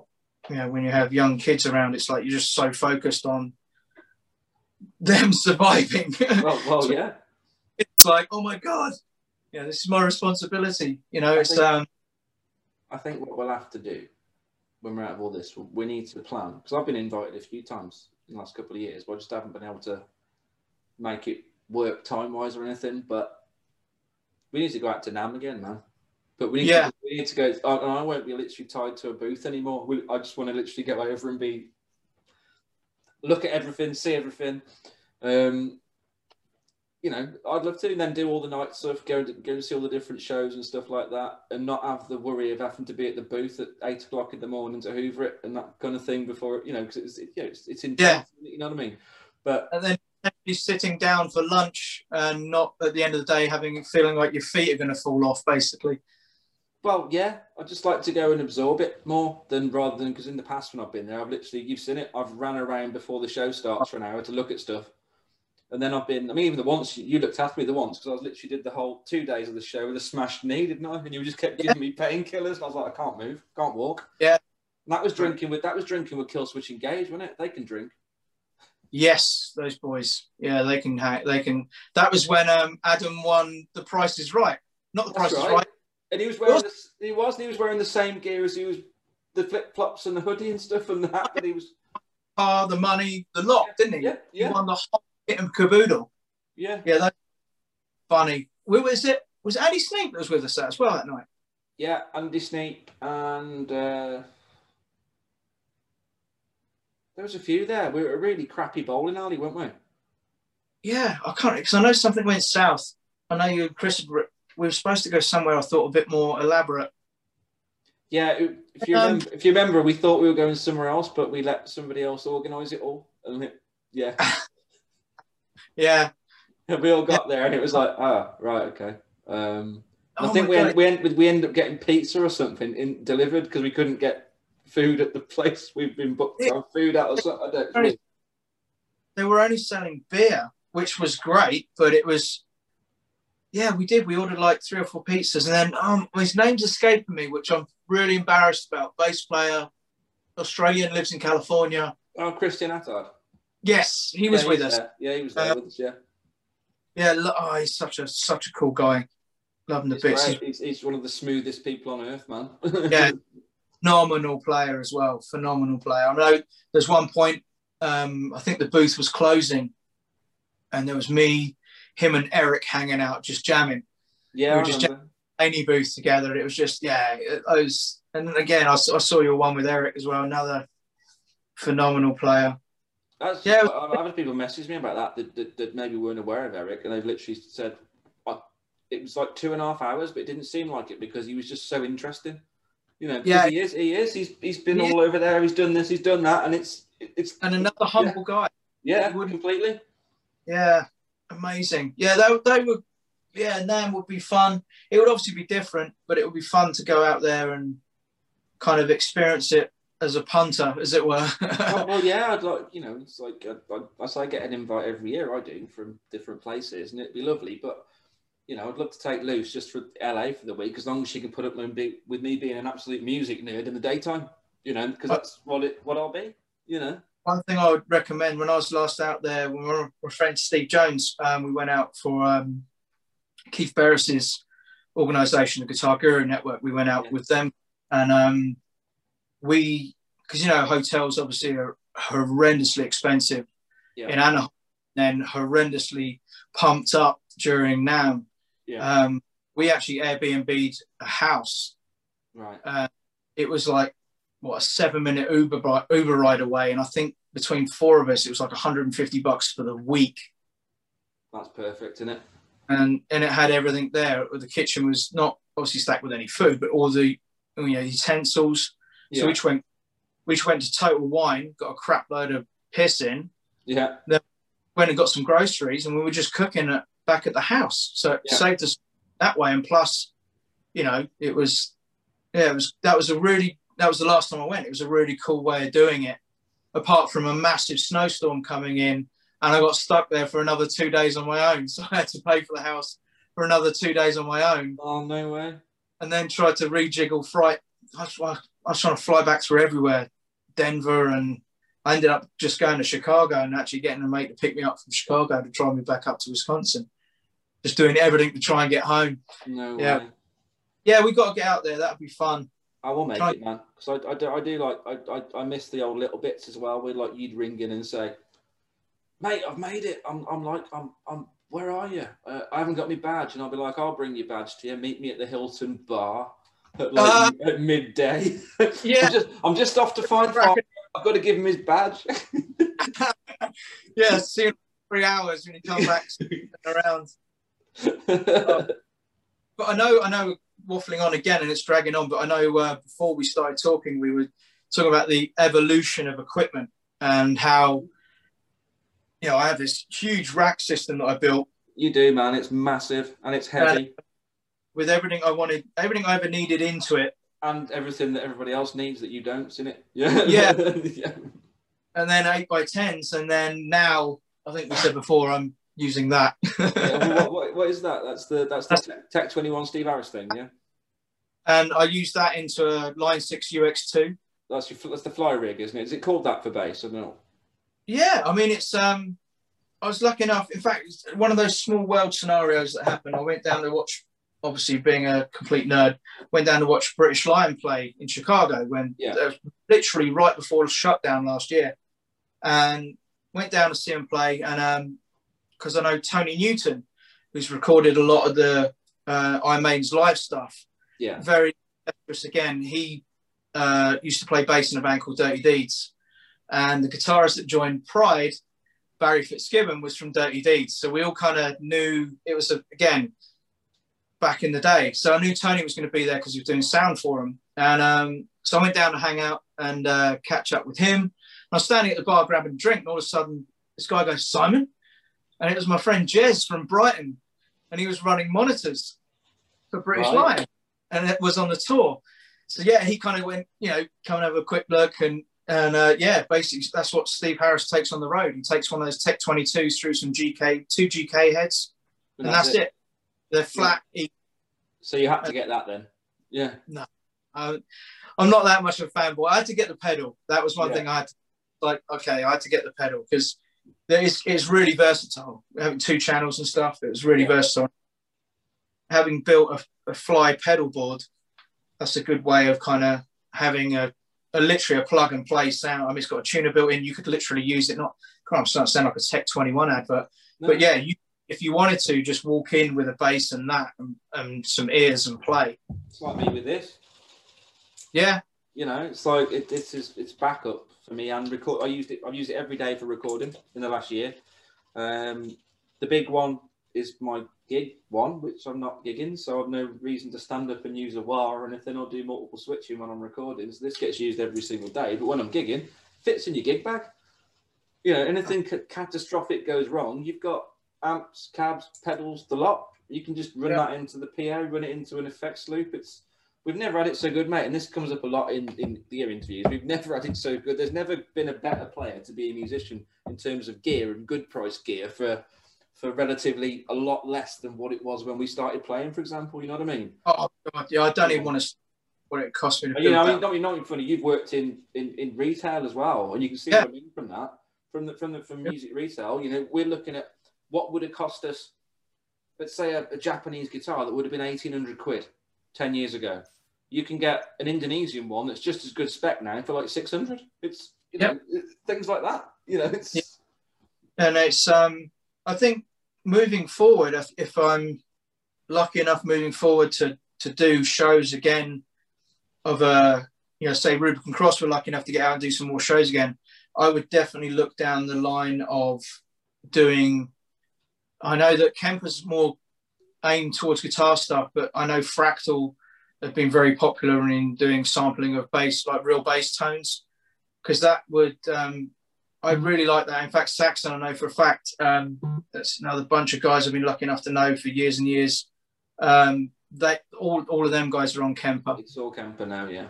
you know when you have young kids around. It's like you're just so focused on them *laughs* surviving. Well, well *laughs* yeah. it's like oh my god, yeah, this is my responsibility. You know, I it's think, um. I think what we'll have to do when we're out of all this, we need to plan because I've been invited a few times in the last couple of years, but I just haven't been able to make it work time wise or anything. But we need to go out to NAMM again, man. But we need, yeah. to, we need to go. And I won't be literally tied to a booth anymore. We, I just want to literally get over and be look at everything, see everything. Um, you know, I'd love to and then do all the night stuff, go and go and see all the different shows and stuff like that, and not have the worry of having to be at the booth at eight o'clock in the morning to hoover it and that kind of thing before you know because it's it, you know, it's, it's intense. Yeah. You know what I mean? But and then be sitting down for lunch and not at the end of the day having feeling like your feet are going to fall off, basically. Well, yeah, I just like to go and absorb it more than rather than because in the past when I've been there, I've literally you've seen it. I've ran around before the show starts for an hour to look at stuff, and then I've been. I mean, even the once you looked after me the once because I was literally did the whole two days of the show with a smashed knee, didn't I? And you just kept giving yeah. me painkillers. I was like, I can't move, can't walk. Yeah. And that was drinking with that was drinking with Killswitch Engage, wasn't it? They can drink. Yes, those boys. Yeah, they can. They can. That was when um, Adam won The Price Is Right. Not The Price right. Is Right. And he was wearing. The, he was. He was wearing the same gear as he was. The flip flops and the hoodie and stuff and that. But he was. Ah, the money, the lot, yeah, didn't he? Yeah, yeah. He won the whole kit and caboodle. Yeah. Yeah, that's funny. Where was it? Was Andy Sneap that was with us as well that night? Yeah, Andy Sneap and. Uh, there was a few there. We were a really crappy bowling alley, weren't we? Yeah, I can't because I know something went south. I know you, and Chris. We were supposed to go somewhere. I thought a bit more elaborate. Yeah, if you um, remember, if you remember, we thought we were going somewhere else, but we let somebody else organise it all. And it, yeah, *laughs* yeah, *laughs* we all got there, and it was like, ah, oh, right, okay. Um, oh I think we end, we end, we end up getting pizza or something in, delivered because we couldn't get food at the *laughs* place we've been booked on food at or something. I don't know. They were only selling beer, which was great, but it was yeah, we did. We ordered like three or four pizzas, and then um, his name's escaping me, which I'm really embarrassed about. Bass player, Australian, lives in California. Oh, Christian Attard. Yes, he was yeah, with us. There. Yeah, he was there uh, with us. Yeah. Yeah, oh, he's such a such a cool guy. Loving the bits. He's, he's, one of the smoothest people on earth, man. *laughs* yeah, phenomenal player as well. Phenomenal player. I know there's one point, um, I think the booth was closing, and there was me, him, and Eric hanging out just jamming. Yeah, we were just jamming any booth together. It was just yeah. It, I was, and again, I, I saw your one with Eric as well. Another phenomenal player. That's, yeah, I've had people message me about that that, that that, maybe weren't aware of Eric, and they've literally said it was like two and a half hours, but it didn't seem like it because he was just so interesting. You know, yeah, he is. He is. He's he's been he all is. over there. He's done this. He's done that, and it's it's and another humble yeah. guy. Yeah, completely. Yeah, amazing. Yeah, they they would. Yeah, and then would be fun. It would obviously be different, but it would be fun to go out there and kind of experience it as a punter, as it were. well, well, yeah, *laughs* I'd like you know, it's like I, I, I, get an invite every year. I do from different places, and it'd be lovely, but you know, I'd love to take Luce just for LA for the week, as long as she can put up with me, with me being an absolute music nerd in the daytime, you know, because that's what it what I'll be, you know. One thing I would recommend when I was last out there, when we were with friend Steve Jones, um, we went out for um, Keith Barris's organization, the Guitar Guru Network. We went out Yeah. with them, and um, we because you know hotels obviously are horrendously expensive Yeah. in Anaheim, then horrendously pumped up during NAMM. Yeah. Um, we actually Airbnb'd a house. right. It was like what a seven minute Uber Uber ride away, and I think between four of us, it was like 150 bucks for the week. That's perfect, isn't it? and and it had everything there. The kitchen was not obviously stacked with any food, but all the you know utensils. So Yeah. which went which went to Total Wine, got a crap load of piss in, Yeah. Then went and got some groceries, and we were just cooking it back at the house. So it Yeah. saved us that way. And plus, you know, it was yeah, it was that was a really that was the last time I went. It was a really cool way of doing it. Apart from a massive snowstorm coming in, and I got stuck there for another two days on my own. *laughs* So I had to pay for the house for another two days on my own, Oh no way. and then tried to rejiggle. I was, I was trying to fly back through everywhere, Denver, and I ended up just going to Chicago and actually getting a mate to pick me up from Chicago to drive me back up to Wisconsin. Just doing everything to try and get home. No Yeah. way. Yeah, we got to get out there. That'd be fun. I will make Try- it, man. Because I, I, do, I do like I, I, I miss the old little bits as well. Where like you'd ring in and say, "Mate, I've made it. I'm, I'm like I'm I'm. Where are you? Uh, I haven't got my badge." And I'll be like, "I'll bring your badge to you. Meet me at the Hilton bar at like Uh, at midday." *laughs* Yeah. I'm just I'm just off to find. I've got to give him his badge. *laughs* Yeah, see you in three hours when you come back *laughs* around. But I know, I know, waffling on again, and it's dragging on. But I know uh, before we started talking, we were talking about the evolution of equipment and how, you know, I have this huge rack system that I built you do, man. It's massive and it's heavy. With everything I wanted, everything I ever needed into it. and everything that everybody else needs that you don't, isn't it? Yeah. *laughs* Yeah. yeah. And then eight by tens, and then now I think we said before I'm using that. *laughs* Yeah, well, what, what, what is that? That's the that's the Tech Twenty One Steve Harris thing, yeah. and I use that into a Line Six UX2. That's your, that's the fly rig, isn't it? Is it called that for bass? Don't know. Yeah, I mean it's um I was lucky enough. In fact, one of those small world scenarios that happened. I went down to watch, obviously being a complete nerd, went down to watch British Lion play in Chicago when Yeah. was literally right before the shutdown last year, and went down to see him play. And um, because I know Tony Newton, who's recorded a lot of the uh, iMain's live stuff, Yeah. very dexterous again. He uh, used to play bass in a band called Dirty Deeds, and the guitarist that joined Pride, Barry Fitzgibbon, was from Dirty Deeds. So we all kind of knew it was a, again back in the day. So I knew Tony was going to be there because he was doing sound for him, and um, so I went down to hang out and uh, catch up with him. I was standing at the bar grabbing a drink, and all of a sudden this guy goes, "Simon," and it was my friend Jez from Brighton, and he was running monitors for British Right. Lion, and it was on the tour. So yeah, he kind of went, you know, come and have a quick look, and and uh, yeah, basically that's what Steve Harris takes on the road. He takes one of those Tech 22s through some GK, two GK heads, and that's, it. They're flat. E- So you had to uh, get that then. Yeah. No, I'm not that much of a fanboy. I had to get the pedal. That was one Yeah. thing I had to like. Okay, I had to get the pedal because it's it's really versatile. Having two channels and stuff, it was really Yeah. versatile. Having built a, a fly pedal board, that's a good way of kind of having a, a literally a plug and play sound. I mean, it's got a tuner built in. You could literally use it. Not, can't sound sound like a Tech 21 advert, No. but yeah, you if you wanted to, just walk in with a bass and that and, and some ears and play. It's like me with this. Yeah, You know, it's like it, this is it's backup for me and record. I used it. I've used it every day for recording in the last year. Um, the big one is my gig one, which I'm not gigging, so I've no reason to stand up and use a wah or anything or do multiple switching when I'm recording. So this gets used every single day. But when I'm gigging, fits in your gig bag. You know, anything ca- catastrophic goes wrong, you've got amps, cabs, pedals, the lot. You can just run Yeah. that into the PA, run it into an effects loop. It's we've never had it so good, mate. And this comes up a lot in in the gear interviews. We've never had it so good. There's never been a better player to be a musician in terms of gear and good price gear for for relatively a lot less than what it was when we started playing. For example, you know what I mean? Oh god, yeah, I don't even want to what it cost me to you know, I mean, not, not being funny. You've worked in, in, in retail as well, and you can see Yeah. what I mean from that, from the from the from music retail. You know, we're looking at what would it cost us let's say a, a Japanese guitar that would have been eighteen hundred quid ten years ago. You can get an Indonesian one that's just as good spec now for like six hundred. It's you know things like that. You know, it's Yeah. and it's um I think moving forward, if, if I'm lucky enough moving forward to to do shows again of a you know say Rubicon Cross, we're lucky enough to get out and do some more shows again. I would definitely look down the line of doing. I know that Kemper's more aimed towards guitar stuff, but I know Fractal have been very popular in doing sampling of bass, like real bass tones, because that would um, I really like that. In fact, Saxon, I know for a fact, um, that's another bunch of guys I've been lucky enough to know for years and years. Um, they all, all of them guys are on Kemper, it's all Kemper now. Yeah,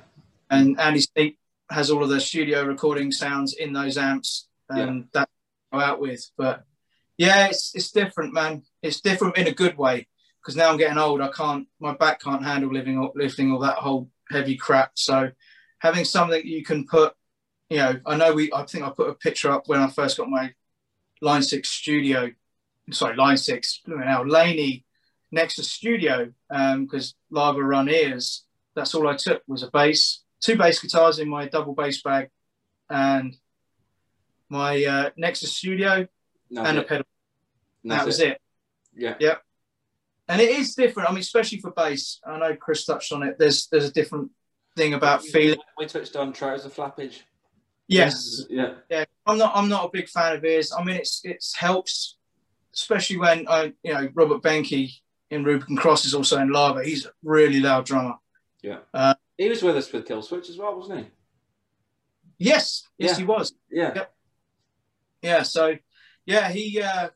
and Andy Sneap has all of the studio recording sounds in those amps, and that I go out with. But yeah, it's it's different, man. It's different in a good way because now I'm getting old. I can't, my back can't handle living lifting all that whole heavy crap. So having something you can put you know, I know we, I think I put a picture up when I first got my Line 6 studio, sorry, Line 6, now Laney Nexus studio, because um, Lava Run ears, that's all I took was a bass, two bass guitars in my double bass bag, and my uh, Nexus Studio And a pedal. That's that was it. Yeah, Yeah. And it is different. I mean, especially for bass. I know Chris touched on it. There's there's a different thing about feeling. We touched on trouser flappage. Yes. Yeah. yeah, I'm not. I'm not a big fan of his. I mean, it's it's helps, especially when I, you know, Robert Benke in Rubicon Cross is also in Lava. He's a really loud drummer. Yeah. Uh, he was with us with Kill Switch as well, wasn't he? Yes, yes, Yeah. he was. Yeah. Yep. Yeah, so yeah, he. uh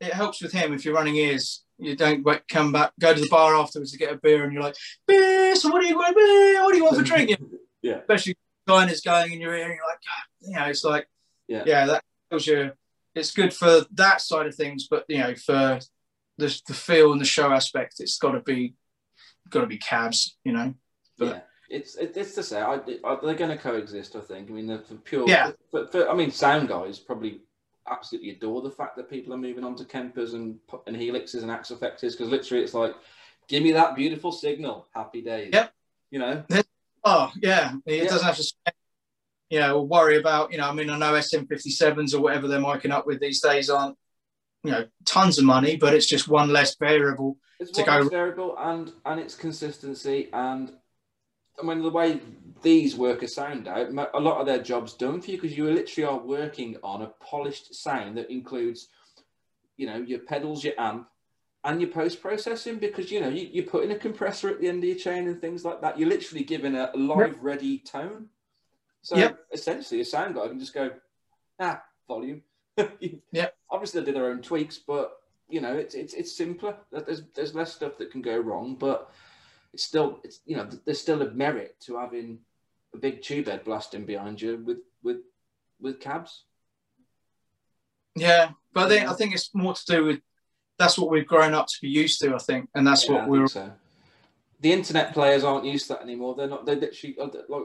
It helps with him if you're running ears. You don't wait, come back, go to the bar afterwards to get a beer, and you're like, beer. So what do you want? Beer? What do you want for drinking? *laughs* Yeah. Especially when is going in your ear, and you're like, God, you know, it's like, Yeah. yeah, that tells you. It's good for that side of things, but you know, for the the feel and the show aspect, it's got to be, got to be cabs. You know. But- yeah. It's it, it's to say I, I, they're going to coexist. I think. I mean, the, for pure. Yeah. But for, I mean, sound guys probably absolutely adore the fact that people are moving on to Kempers and and Helixes and Axe-Fxes because literally it's like, give me that beautiful signal. Happy days. Yep. You know. Oh yeah, it doesn't have to you know, worry about you know. I mean, I know SM57s or whatever they're miking up with these days aren't you know tons of money, but it's just one less variable. It's to go- less variable and and its consistency and I mean the way these workers sound out, a lot of their jobs done for you because you literally are working on a polished sound that includes, you know, your pedals, your amp, and your post processing because you know you, you're putting a compressor at the end of your chain and things like that. You're literally giving a live ready tone. So Yep. essentially, a sound guy can just go, ah, volume. *laughs* yeah. Obviously, they do their own tweaks, but you know, it's it's it's simpler. There's there's less stuff that can go wrong, but it's still it's you know there's still a merit to having a big tube head blasting behind you with with with cabs. Yeah, but I think I think it's more to do with that's what we've grown up to be used to. I think, and that's Yeah, what we're. so. The internet players aren't used to that anymore. They're not. They literally uh, like.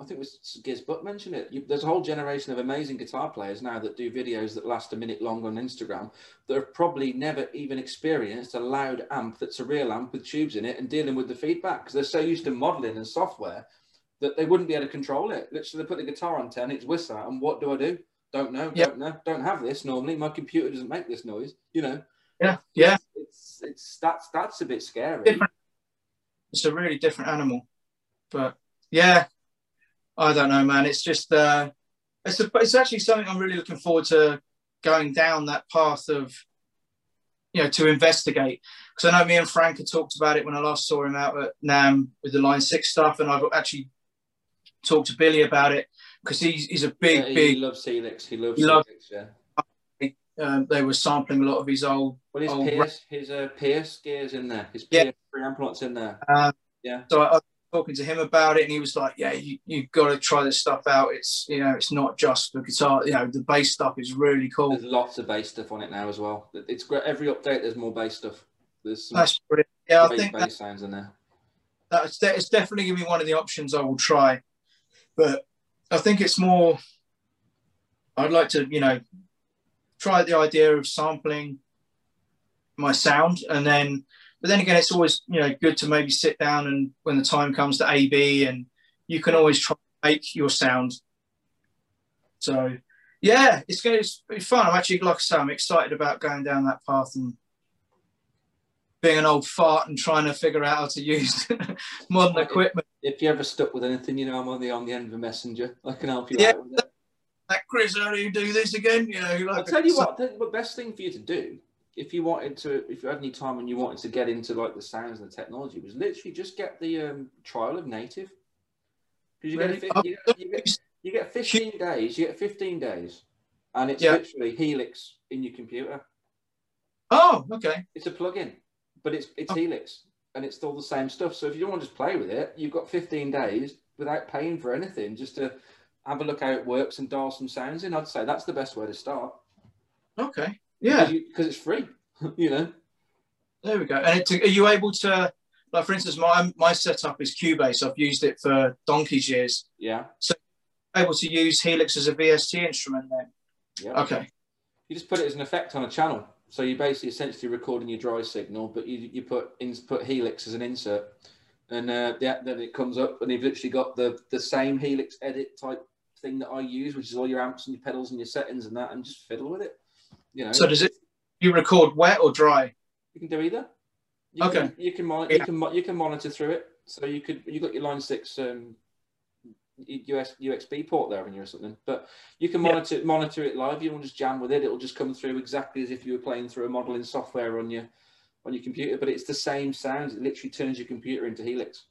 I think it was Giz Butt mentioned it. You, there's a whole generation of amazing guitar players now that do videos that last a minute long on Instagram that have probably never even experienced a loud amp that's a real amp with tubes in it and dealing with the feedback because they're so used to modeling and software that they wouldn't be able to control it. Literally, they put the guitar on 10, it's whistle, and what do I do? Don't know, Yep. don't know, don't have this normally. My computer doesn't make this noise, you know. Yeah, yeah, It's, it's that's that's a bit scary. Different. it's a really different animal. But yeah, I don't know, man. It's just uh, it's a, it's actually something I'm really looking forward to going down that path of, you know, to investigate. Because I know me and Frank had talked about it when I last saw him out at NAMM with the Line Six stuff, and I've actually talked to Billy about it because he's he's a big, Yeah, he big. loves Helix. He loves He Helix. Yeah. Uh, they were sampling a lot of his old. Well, his Oh, Pierce, his uh, Pierce gears in there. His Yeah. Pierce preamp lots in there. Uh, Yeah. So I, I was talking to him about it, and he was like, "Yeah, you you got to try this stuff out. It's you know, it's not just the guitar. You know, the bass stuff is really cool. There's lots of bass stuff on it now as well. It's great. Every update, there's more bass stuff. There's some That's brilliant. Yeah, I think bass that, sounds in there. that's de- it's definitely gonna be one of the options I will try. But I think it's more. I'd like to, you know, try the idea of sampling my sound, and then but then again, it's always you know good to maybe sit down and when the time comes to AB, and you can always try to make your sound. So yeah, it's going to be fun. I'm actually like I say, I'm excited about going down that path and being an old fart and trying to figure out how to use *laughs* modern equipment. If you're ever stuck with anything, you know I'm on the on the end of a messenger. I can help you Yeah. out with it. Like Chris, how do you do this again? You know, like I'll tell you what, the, best thing for you to do, if you wanted to, if you had any time and you wanted to get into like the sounds and the technology, was literally just get the um, trial of native. Because you, Really? get, Oh, a fi- you, get, you, get, you get 15 days, you get 15 days, and it's Yeah. literally Helix in your computer. Oh, okay. It's a plugin, but it's it's Oh. Helix, and it's still the same stuff. So if you don't want to just play with it, you've got 15 days without paying for anything, just to have a look how it works and dial some sounds in. I'd say that's the best way to start. Okay. Yeah. because it's free. *laughs* you know. There we go. And it, are you able to, like, for instance, my my setup is Cubase. I've used it for donkey's years. Yeah. So able to use Helix as a VST instrument then. Yeah. Okay. You just put it as an effect on a channel. So you're basically essentially recording your dry signal, but you, you put in, put Helix as an insert, and uh, yeah, then it comes up, and you've literally got the the same Helix edit type thing that I use, which is all your amps and your pedals and your settings and that, and just fiddle with it. You know. So does it? You record wet or dry? You can do either. You Okay. Can, you can mon- Yeah. you can you can monitor through it. So you could you got your line six um, US USB port there in you or something, but you can Yeah. monitor monitor it live. You to just jam with it. It'll just come through exactly as if you were playing through a modeling software on your on your computer. But it's the same sounds. It literally turns your computer into Helix.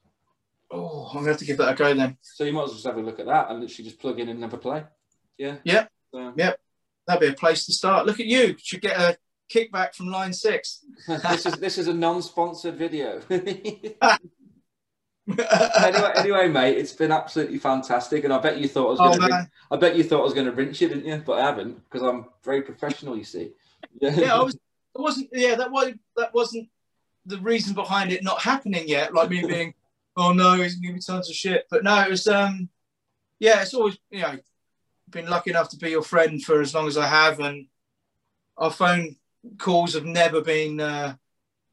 Oh, I'm gonna have to give that a go then. So you might as well just have a look at that and literally just plug in and have a play. Yeah. Yep. So, Yeah. That'd be a place to start. Look at you. Should get a kickback from line six. *laughs* this is this is a non-sponsored video. *laughs* anyway, anyway, mate, it's been absolutely fantastic, and I bet you thought I was oh going to. man. I bet you thought I was going to rinse you, didn't you? But I haven't because I'm very professional. You see. *laughs* Yeah, I was. It wasn't. Yeah, that was that wasn't the reason behind it not happening yet. Like me being, *laughs* oh no, he's gonna me tons of shit. But no, it was. Um, yeah, it's always you know, been lucky enough to be your friend for as long as I have, and our phone calls have never been uh,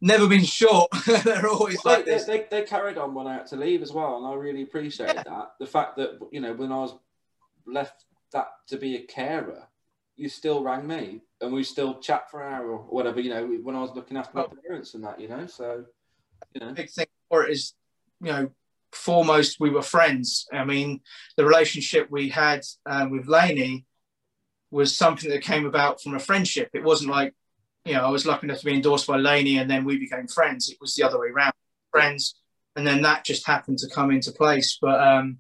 never been short. *laughs* They're always Well, like they, this. they, they carried on when I had to leave as well, and I really appreciated that. The fact that you know when I was left that to be a carer, you still rang me, and we still chat for an hour or whatever. You know, when I was looking after my parents and that. You know, so you know, big thing for it is, you know, foremost we were friends. I mean, the relationship we had uh, with Laney was something that came about from a friendship. It wasn't like, you know, I was lucky enough to be endorsed by Laney and then we became friends. It was the other way around, friends, and then that just happened to come into place. But um,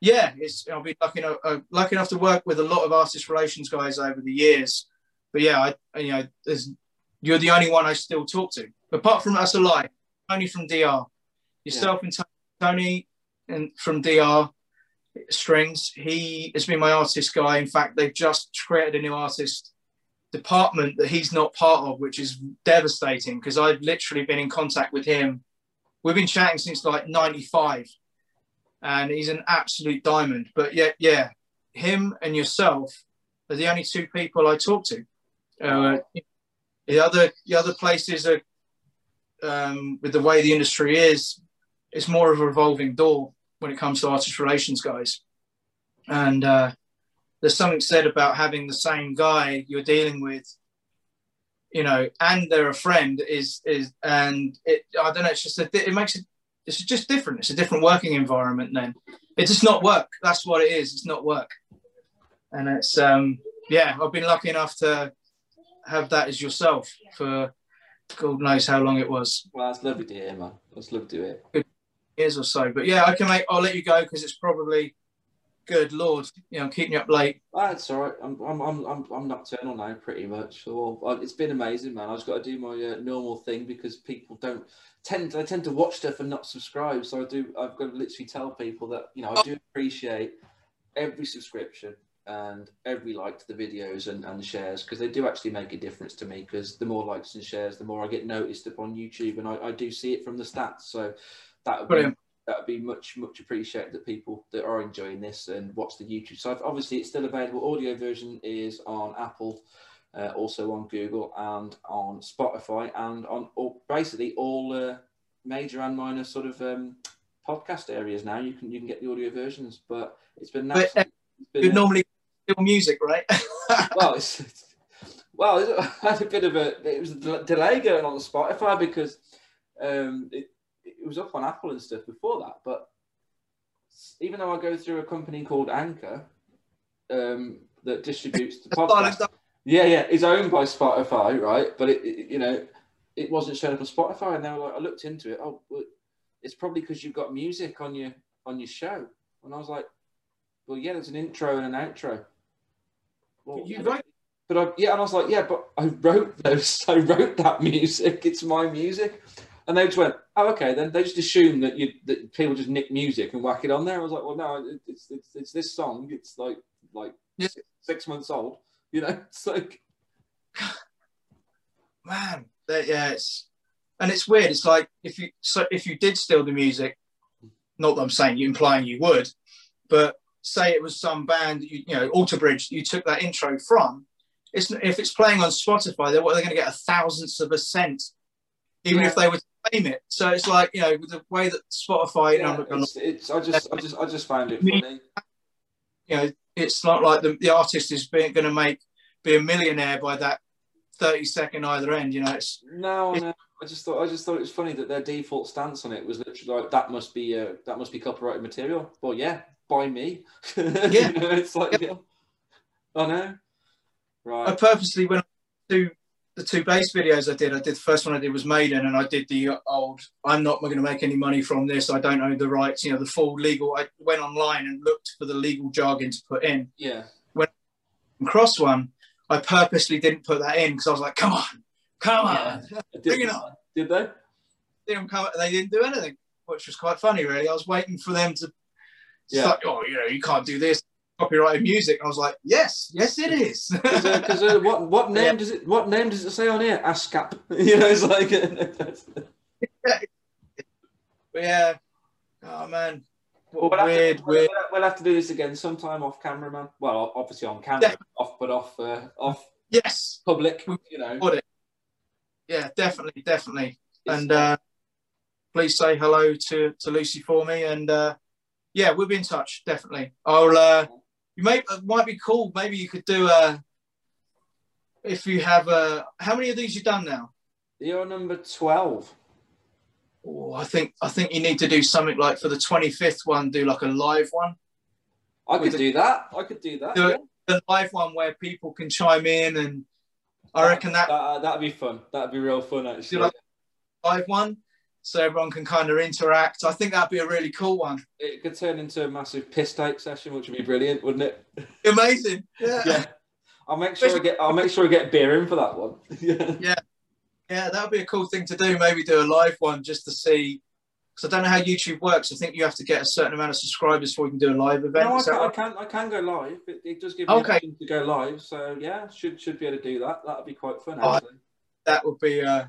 yeah, it's I'll be lucky enough, uh, lucky enough to work with a lot of artist relations guys over the years. But yeah, I, you know, there's, you're the only one I still talk to. Apart from us alive, only from DR. Yourself and Tony- Tony and from DR Strings. He has been my artist guy. In fact, they've just created a new artist department that he's not part of, which is devastating because I've literally been in contact with him. We've been chatting since like 95 and he's an absolute diamond. But yeah, yeah, him and yourself are the only two people I talk to. Uh, the other the other places are um, with the way the industry is, it's more of a revolving door when it comes to artist relations guys. And uh, there's something said about having the same guy you're dealing with, you know, and they're a friend is is and it I don't know. It's just a, it makes it it's just different. It's a different working environment. Then it does not work. That's what it is. It's not work. And it's um yeah. I've been lucky enough to have that as yourself for God knows how long it was, well, it's lovely to hear, man. It's lovely to hear. years or so. But yeah, I can make. I'll let you go because it's probably. Good lord, you know, I'm keeping you up late. Ah, it's all right. I'm, I'm, I'm, I'm, nocturnal now, pretty much. So uh, it's been amazing, man. I just got to do my uh, normal thing because people don't tend. They tend to watch stuff and not subscribe. So I do. I've got to literally tell people that you know I do appreciate every subscription and every like to the videos and, and shares because they do actually make a difference to me. Because the more likes and shares, the more I get noticed upon YouTube, and I, I do see it from the stats. So that would be. That would be much much appreciated that people that are enjoying this and watch the YouTube. So obviously it's still available. Audio version is on Apple, uh, also on Google and on Spotify and on all, basically all uh, major and minor sort of um, podcast areas now. You can you can get the audio versions, but it's been But, absolute- it's been You normally do music, right? *laughs* well, it's, it's well, it *laughs* had a bit of a it was a delay going on the Spotify because um, it it was up on Apple and stuff before that, but even though I go through a company called Anchor um, that distributes the podcast, yeah, yeah, it's owned by Spotify, right? But it, it- you know, it wasn't showing up on Spotify, and they were like, I looked into it. Oh, well, it's probably because you've got music on your on your show, and I was like, well, yeah, there's an intro and an outro. Well, You wrote- but I, yeah, and I was like, yeah, but I wrote those. *laughs* I wrote that music. It's my music. And they just went, oh, okay. Then they just assume that you that people just nick music and whack it on there. I was like, well, no, it's it's, it's this song. It's like like Yeah. six, six months old. You know, *laughs* it's like *sighs* man that, yeah it's and it's weird it's like if you so if you did steal the music not that i'm saying you implying you would but say it was some band you, you know alter bridge you took that intro from it's if it's playing on spotify they're what they're going to get a thousandth of a cent even Yeah. if they were claim it so it's like you know with the way that spotify yeah, know, it's, it's I just I just I just found it funny. you know it's not like the, the artist is being going to make be a millionaire by that 30 second either end you know it's No, It's- no. I just thought I just thought it was funny that their default stance on it was literally like that must be uh, that must be copyrighted material. Well, yeah, by me. *laughs* yeah, you know, it's like yeah. I know. Right. I purposely went do the two bass videos I did, I did the first one I did was Maiden, and I did the old. I'm not going to make any money from this. I don't own the rights. You know, the full legal. I went online and looked for the legal jargon to put in. Yeah. And Cross one, I purposely didn't put that in because I was like, come on, come on, *laughs* bring it on. Did they? Didn't come, they didn't do anything, which was quite funny, really. I was waiting for them to. Yeah. Start, oh, you know, you can't do this. Copyrighted music. I was like, yes, yes, it is. *laughs* Because uh, what what name Yeah. does it what name does it say on here? ASCAP. *laughs* You know, it's like *laughs* But yeah. Oh man. Well, What we'll, weird, have to, we'll, we'll have to do this again sometime off camera, man. Well, obviously on camera, Yeah. off but off uh, off Yes. public. You know, Would it? Yeah, definitely, definitely. It's- and uh, please say hello to, to Lucy for me. And uh, yeah, we'll be in touch, definitely. I'll. Uh, you may it might be cool. Maybe you could do a. If you have a, how many of these you've done now? you're number twelve. Oh, I think I think you need to do something like for the twenty fifth one, do like a live one. I could the- do that. I could do that. Do yeah. The live one where people can chime in, and I reckon that that that'd be fun. That'd be real fun, actually. like- live one, so everyone can kind of interact. I think that'd be a really cool one. it could turn into a massive piss take session, which would be brilliant, wouldn't it? *laughs* Amazing. Yeah. Yeah. I'll make sure I get. I'll make sure I get beer in for that one. *laughs* yeah. Yeah, that would be a cool thing to do. Maybe do a live one just to see. Because I don't know how YouTube works. I think you have to get a certain amount of subscribers before you can do a live event. No, I that can, I can. I can go live. It, it does give me Okay. option to go live. So yeah, should should be able to do that. That'd be quite fun. Oh, Actually. That would be. Uh,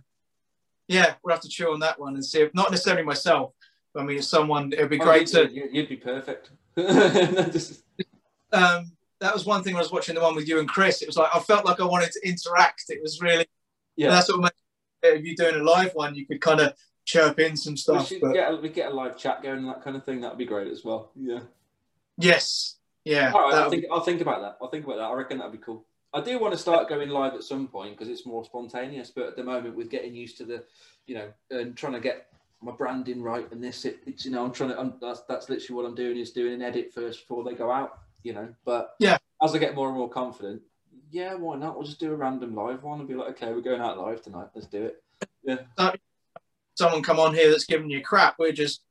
yeah, we'll have to chew on that one and see. If, not necessarily myself. But I mean, if someone, it would be Oh, great you'd, to. You'd, be perfect. *laughs* Just- Um, that was one thing when I was watching the one with you and Chris. It was like I felt like I wanted to interact. It was really. yeah. That's what. If you're doing a live one, you could kind of chirp in some we stuff. should But get a, we get a live chat going and that kind of thing. That'd be great as well. Yeah. yes, yeah. All right, I'll think, I'll think about that. I'll think about that. I reckon that'd be cool. I do want to start going live at some point because it's more spontaneous. But at the moment, with getting used to the, you know, and trying to get my branding right and this, it, it's you know, I'm trying to. I'm, that's that's literally what I'm doing is doing an edit first before they go out. You know, but Yeah. as I get more and more confident, yeah, why not? We'll just do a random live one and be like, okay, we're going out live tonight. Let's do it. Yeah. Someone come on here that's giving you crap. We're just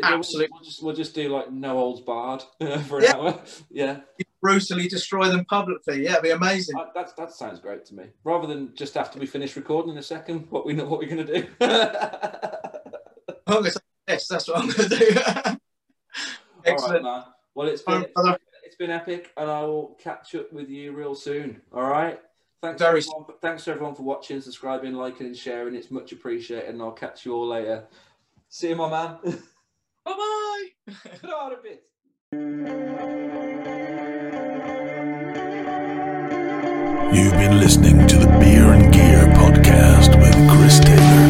we'll- Absolutely. We'll just we'll just do like no holds barred *laughs* for an Yeah. hour. Yeah. Brutally destroy them publicly. Yeah, it'd be amazing. Uh, that that sounds great to me. Rather than just after we finish recording in a second, what we know what we're gonna do. *laughs* I'm gonna say yes, that's what I'm going to do. *laughs* All right, Excellent. man. Well, it's been brother. it's been epic, and I will catch up with you real soon. All right. Thanks, Very everyone, thanks to everyone for watching, subscribing, liking, and sharing. It's much appreciated, and I'll catch you all later. See you, my man. *laughs* Bye bye. Put on a bit. You've been listening to the Beer and Gear podcast with Chris Taylor.